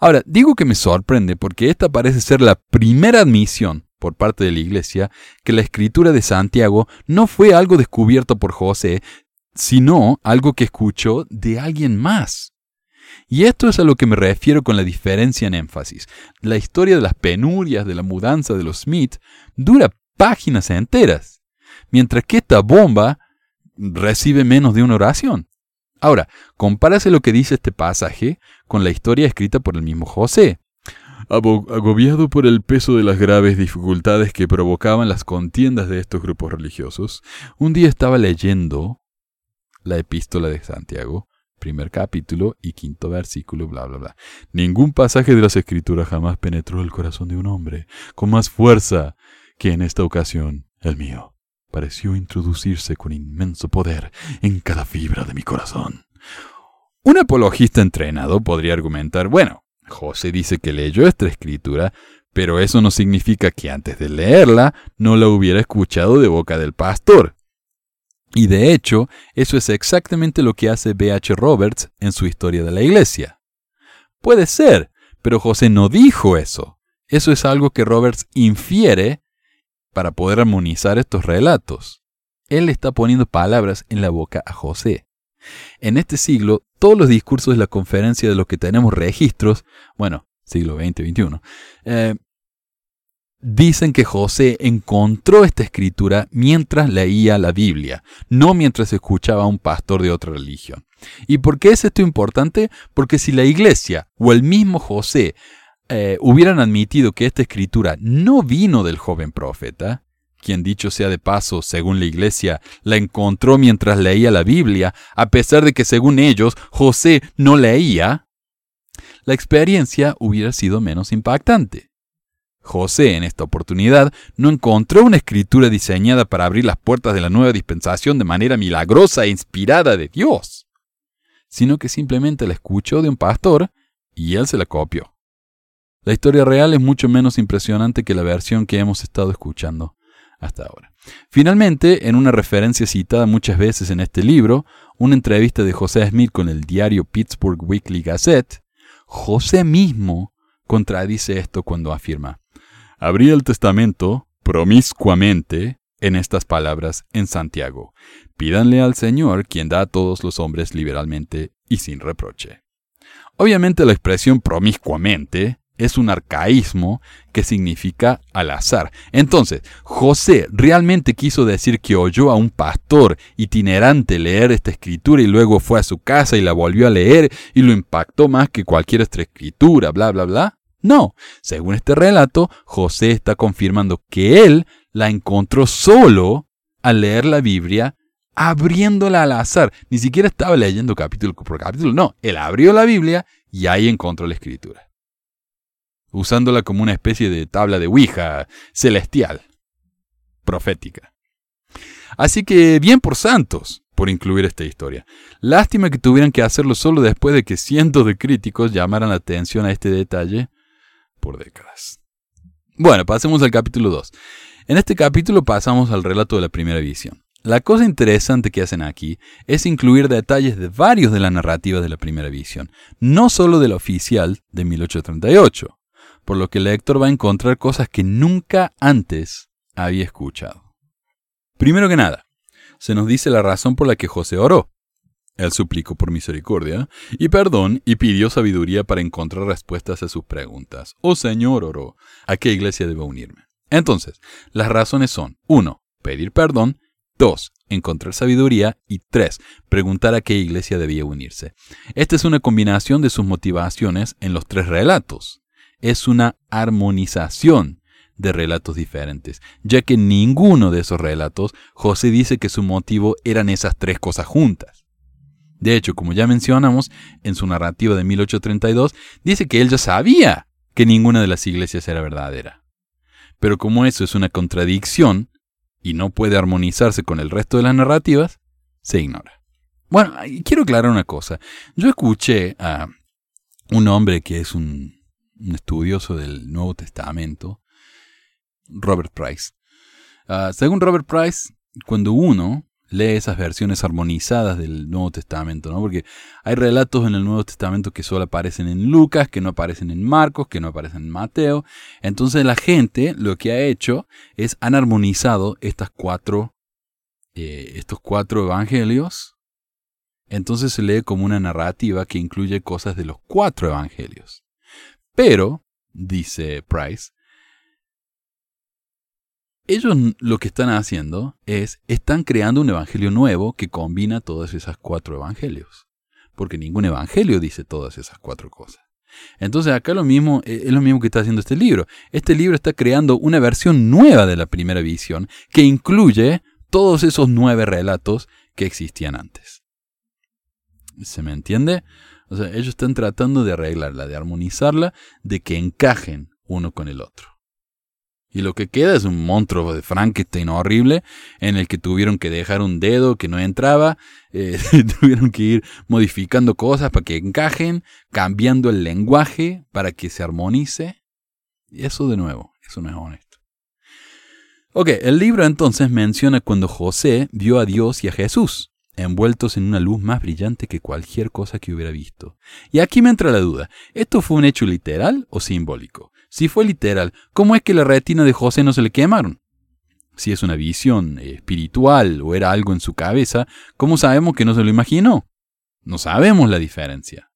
Ahora, digo que me sorprende porque esta parece ser la primera admisión por parte de la Iglesia que la escritura de Santiago no fue algo descubierto por José, sino algo que escuchó de alguien más. Y esto es a lo que me refiero con la diferencia en énfasis. La historia de las penurias de la mudanza de los Smith dura páginas enteras, mientras que esta bomba recibe menos de una oración. Ahora, compárase lo que dice este pasaje con la historia escrita por el mismo José. Agobiado por el peso de las graves dificultades que provocaban las contiendas de estos grupos religiosos, un día estaba leyendo la epístola de Santiago, primer capítulo y quinto versículo, bla, bla, bla. Ningún pasaje de las escrituras jamás penetró el corazón de un hombre con más fuerza que en esta ocasión el mío. Pareció introducirse con inmenso poder en cada fibra de mi corazón. Un apologista entrenado podría argumentar, bueno, José dice que leyó esta escritura, pero eso no significa que antes de leerla no la hubiera escuchado de boca del pastor. Y de hecho, eso es exactamente lo que hace B.H. Roberts en su historia de la iglesia. Puede ser, pero José no dijo eso. Eso es algo que Roberts infiere para poder armonizar estos relatos. Él está poniendo palabras en la boca a José. En este siglo, todos los discursos de la conferencia de los que tenemos registros, bueno, siglo XX, XXI, eh, dicen que José encontró esta escritura mientras leía la Biblia, no mientras escuchaba a un pastor de otra religión. ¿Y por qué es esto importante? Porque si la iglesia o el mismo José eh, hubieran admitido que esta escritura no vino del joven profeta, quien dicho sea de paso, según la iglesia, la encontró mientras leía la Biblia, a pesar de que según ellos José no leía, la experiencia hubiera sido menos impactante. José, en esta oportunidad, no encontró una escritura diseñada para abrir las puertas de la nueva dispensación de manera milagrosa e inspirada de Dios, sino que simplemente la escuchó de un pastor y él se la copió. La historia real es mucho menos impresionante que la versión que hemos estado escuchando hasta ahora. Finalmente, en una referencia citada muchas veces en este libro, una entrevista de José Smith con el diario Pittsburgh Weekly Gazette, José mismo contradice esto cuando afirma, abría el testamento promiscuamente en estas palabras en Santiago, pídanle al Señor quien da a todos los hombres liberalmente y sin reproche. Obviamente la expresión promiscuamente es un arcaísmo que significa al azar. Entonces, José realmente quiso decir que oyó a un pastor itinerante leer esta escritura y luego fue a su casa y la volvió a leer y lo impactó más que cualquier otra escritura, bla, bla, bla. No, según este relato, José está confirmando que él la encontró solo al leer la Biblia abriéndola al azar. Ni siquiera estaba leyendo capítulo por capítulo, no, él abrió la Biblia y ahí encontró la escritura usándola como una especie de tabla de Ouija celestial, profética. Así que bien por santos por incluir esta historia. Lástima que tuvieran que hacerlo solo después de que cientos de críticos llamaran la atención a este detalle por décadas. Bueno, pasemos al capítulo 2. En este capítulo pasamos al relato de la primera visión. La cosa interesante que hacen aquí es incluir detalles de varios de la narrativa de la primera visión, no solo de la oficial de 1838 por lo que el lector va a encontrar cosas que nunca antes había escuchado. Primero que nada, se nos dice la razón por la que José oró. Él suplicó por misericordia y perdón y pidió sabiduría para encontrar respuestas a sus preguntas. Oh Señor, oró, ¿a qué iglesia debo unirme? Entonces, las razones son 1. Pedir perdón, 2. Encontrar sabiduría y 3. Preguntar a qué iglesia debía unirse. Esta es una combinación de sus motivaciones en los tres relatos es una armonización de relatos diferentes, ya que en ninguno de esos relatos José dice que su motivo eran esas tres cosas juntas. De hecho, como ya mencionamos, en su narrativa de 1832, dice que él ya sabía que ninguna de las iglesias era verdadera. Pero como eso es una contradicción y no puede armonizarse con el resto de las narrativas, se ignora. Bueno, quiero aclarar una cosa. Yo escuché a un hombre que es un un estudioso del Nuevo Testamento, Robert Price. Ah, según Robert Price, cuando uno lee esas versiones armonizadas del Nuevo Testamento, ¿no? Porque hay relatos en el Nuevo Testamento que solo aparecen en Lucas, que no aparecen en Marcos, que no aparecen en Mateo. Entonces la gente lo que ha hecho es han armonizado estas cuatro, eh, estos cuatro evangelios. Entonces se lee como una narrativa que incluye cosas de los cuatro evangelios. Pero, dice Price, ellos lo que están haciendo es, están creando un evangelio nuevo que combina todas esas cuatro evangelios. Porque ningún evangelio dice todas esas cuatro cosas. Entonces acá lo mismo eh, es lo mismo que está haciendo este libro. Este libro está creando una versión nueva de la primera visión que incluye todos esos nueve relatos que existían antes. ¿Se me entiende? O sea, ellos están tratando de arreglarla, de armonizarla, de que encajen uno con el otro. Y lo que queda es un monstruo de Frankenstein horrible en el que tuvieron que dejar un dedo que no entraba, [laughs] eh, tuvieron que ir modificando cosas para que encajen, cambiando el lenguaje para que se armonice. Y eso de nuevo, eso no es honesto. Ok, el libro entonces menciona cuando José vio a Dios y a Jesús, envueltos en una luz más brillante que cualquier cosa que hubiera visto. Y aquí me entra la duda, ¿esto fue un hecho literal o simbólico? Si fue literal, ¿cómo es que la retina de José no se le quemaron? Si es una visión espiritual o era algo en su cabeza, ¿cómo sabemos que no se lo imaginó? No sabemos la diferencia.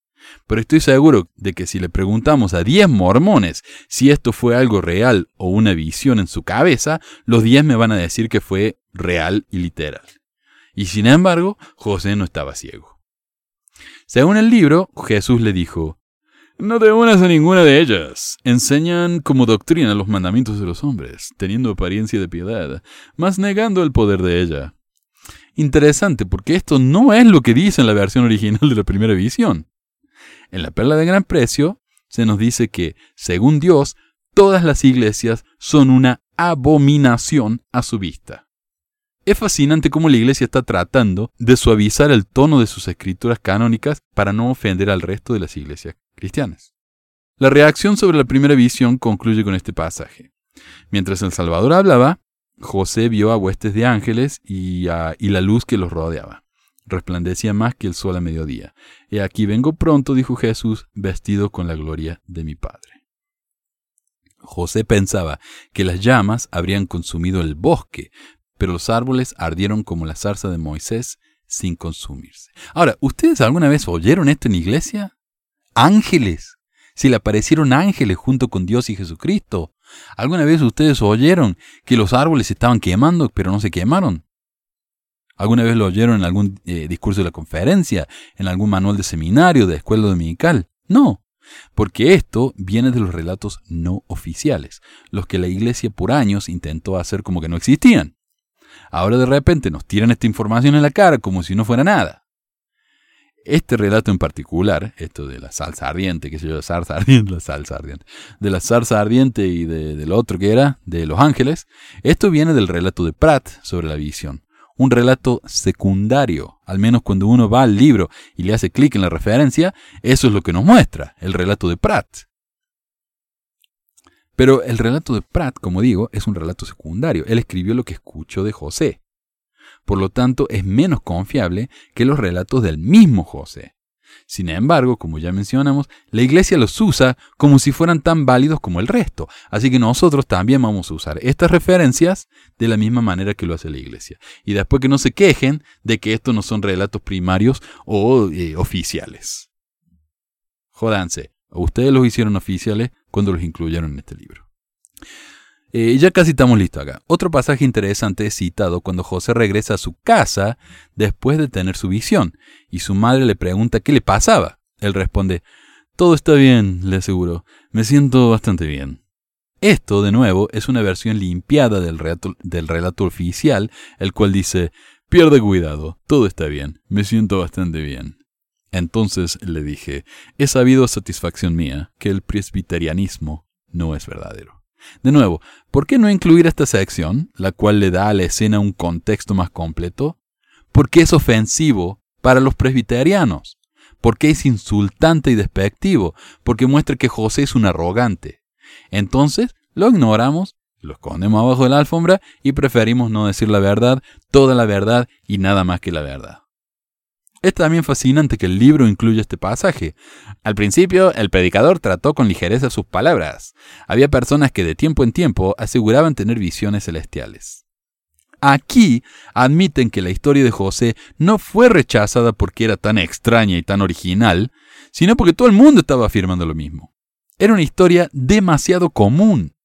Pero estoy seguro de que si le preguntamos a 10 mormones si esto fue algo real o una visión en su cabeza, los 10 me van a decir que fue real y literal. Y sin embargo, José no estaba ciego. Según el libro, Jesús le dijo, no te unas a ninguna de ellas. Enseñan como doctrina los mandamientos de los hombres, teniendo apariencia de piedad, mas negando el poder de ella. Interesante, porque esto no es lo que dice en la versión original de la primera visión. En la perla de gran precio se nos dice que, según Dios, todas las iglesias son una abominación a su vista. Es fascinante cómo la iglesia está tratando de suavizar el tono de sus escrituras canónicas para no ofender al resto de las iglesias cristianas. La reacción sobre la primera visión concluye con este pasaje. Mientras el Salvador hablaba, José vio a huestes de ángeles y, la luz que los rodeaba. Resplandecía más que el sol a mediodía. Y aquí vengo pronto, dijo Jesús, vestido con la gloria de mi Padre. José pensaba que las llamas habrían consumido el bosque, pero los árboles ardieron como la zarza de Moisés sin consumirse. Ahora, ¿ustedes alguna vez oyeron esto en iglesia? ángeles. Si le aparecieron ángeles junto con Dios y Jesucristo. ¿Alguna vez ustedes oyeron que los árboles estaban quemando, pero no se quemaron? ¿Alguna vez lo oyeron en algún eh, discurso de la conferencia, en algún manual de seminario, de escuela dominical? No, porque esto viene de los relatos no oficiales, los que la iglesia por años intentó hacer como que no existían. Ahora de repente nos tiran esta información en la cara como si no fuera nada. Este relato en particular, esto de la salsa ardiente, que se llama salsa [laughs] ardiente, la salsa ardiente, de la salsa ardiente y de, del otro que era, de los ángeles, esto viene del relato de Pratt sobre la visión. Un relato secundario, al menos cuando uno va al libro y le hace clic en la referencia, eso es lo que nos muestra, el relato de Pratt. Pero el relato de Pratt, como digo, es un relato secundario. Él escribió lo que escuchó de José. Por lo tanto, es menos confiable que los relatos del mismo José. Sin embargo, como ya mencionamos, la iglesia los usa como si fueran tan válidos como el resto. Así que nosotros también vamos a usar estas referencias de la misma manera que lo hace la iglesia. Y después que no se quejen de que estos no son relatos primarios o eh, oficiales. Jodanse, ustedes los hicieron oficiales cuando los incluyeron en este libro. Eh, ya casi estamos listos acá. Otro pasaje interesante es citado cuando José regresa a su casa después de tener su visión y su madre le pregunta qué le pasaba. Él responde, todo está bien, le aseguro, me siento bastante bien. Esto, de nuevo, es una versión limpiada del relato, del relato oficial, el cual dice, pierde cuidado, todo está bien, me siento bastante bien. Entonces le dije, he sabido a satisfacción mía que el presbiterianismo no es verdadero. De nuevo, ¿por qué no incluir esta sección, la cual le da a la escena un contexto más completo? Porque es ofensivo para los presbiterianos, porque es insultante y despectivo, porque muestra que José es un arrogante. Entonces, lo ignoramos, lo escondemos abajo de la alfombra y preferimos no decir la verdad, toda la verdad y nada más que la verdad. Es también fascinante que el libro incluya este pasaje. Al principio, el predicador trató con ligereza sus palabras. Había personas que de tiempo en tiempo aseguraban tener visiones celestiales. Aquí admiten que la historia de José no fue rechazada porque era tan extraña y tan original, sino porque todo el mundo estaba afirmando lo mismo. Era una historia demasiado común,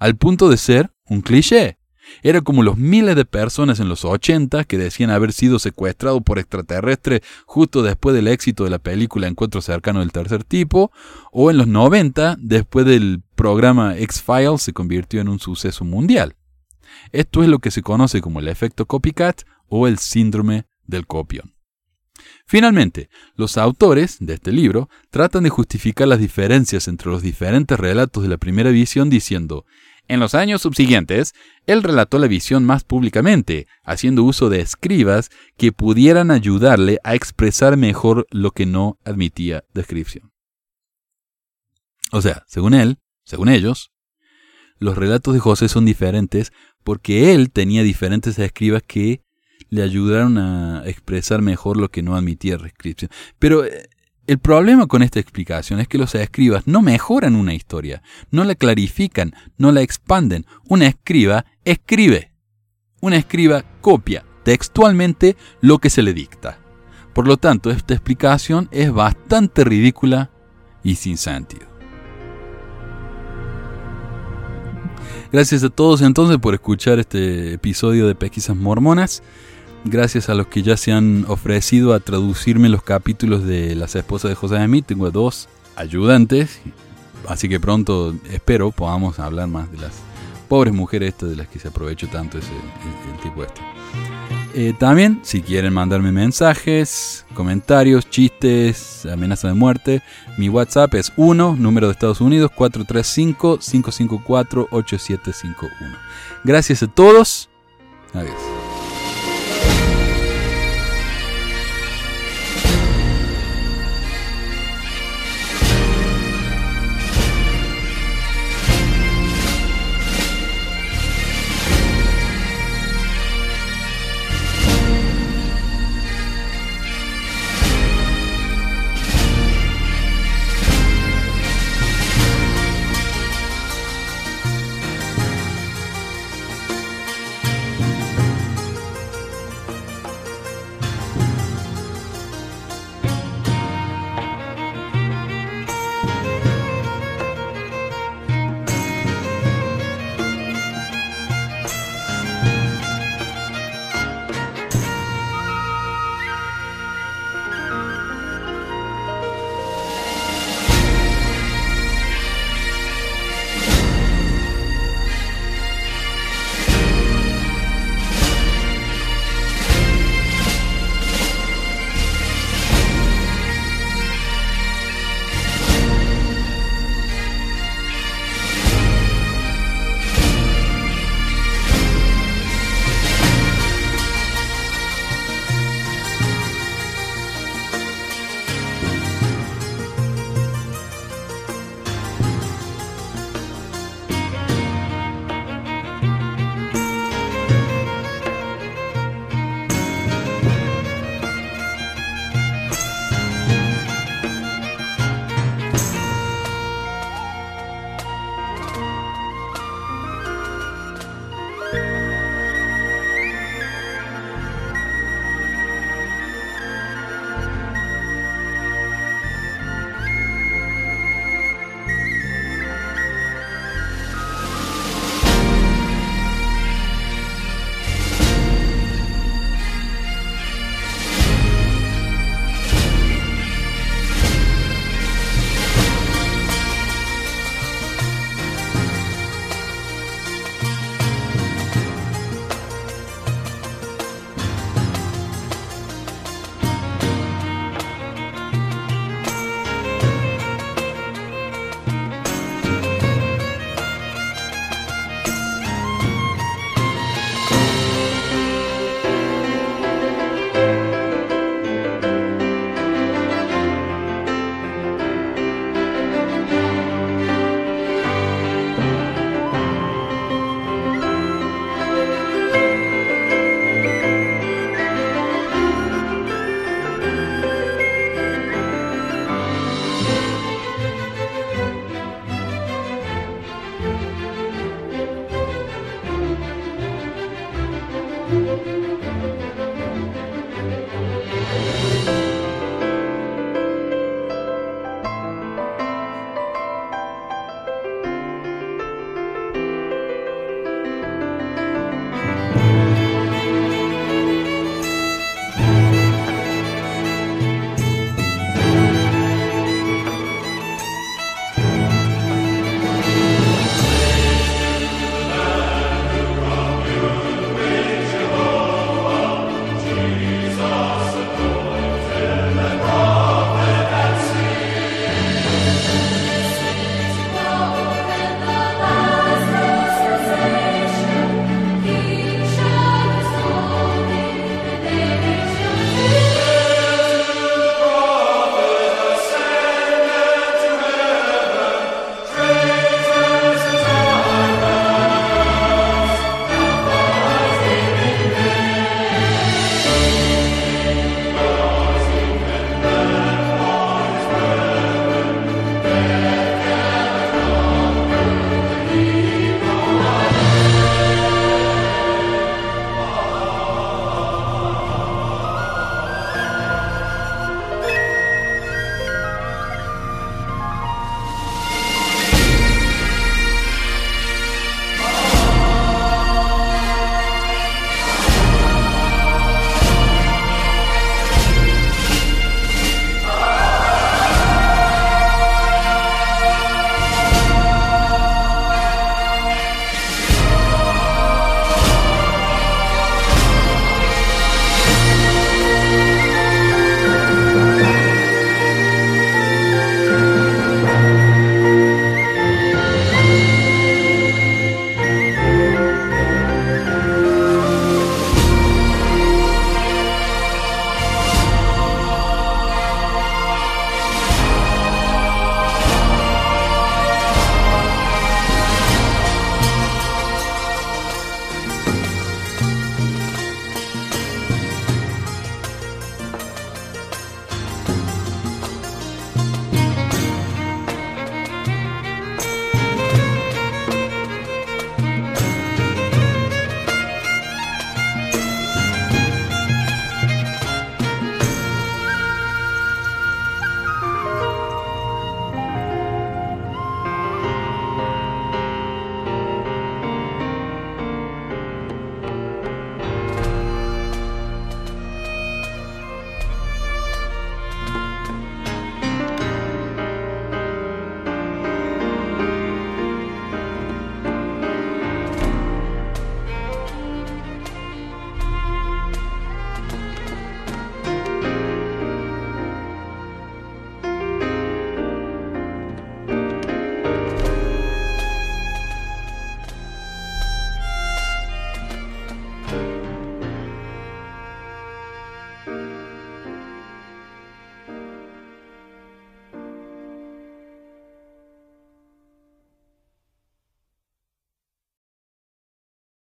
al punto de ser un cliché. Era como los miles de personas en los 80 que decían haber sido secuestrados por extraterrestres justo después del éxito de la película Encuentro cercano del tercer tipo, o en los 90 después del programa X-Files se convirtió en un suceso mundial. Esto es lo que se conoce como el efecto copycat o el síndrome del copión. Finalmente, los autores de este libro tratan de justificar las diferencias entre los diferentes relatos de la primera visión diciendo, en los años subsiguientes, él relató la visión más públicamente, haciendo uso de escribas que pudieran ayudarle a expresar mejor lo que no admitía descripción. O sea, según él, según ellos, los relatos de José son diferentes porque él tenía diferentes escribas que le ayudaron a expresar mejor lo que no admitía descripción. Pero eh, el problema con esta explicación es que los escribas no mejoran una historia, no la clarifican, no la expanden. Un escriba escribe. Un escriba copia textualmente lo que se le dicta. Por lo tanto, esta explicación es bastante ridícula y sin sentido. Gracias a todos entonces por escuchar este episodio de Pesquisas Mormonas gracias a los que ya se han ofrecido a traducirme los capítulos de Las esposas de José Smith. Tengo dos ayudantes, así que pronto espero podamos hablar más de las pobres mujeres estas de las que se aprovechó tanto ese, el, tipo este. Eh, también, si quieren mandarme mensajes, comentarios, chistes, amenazas de muerte, mi WhatsApp es 1, número de Estados Unidos, 435-554-8751. Gracias a todos. Adiós.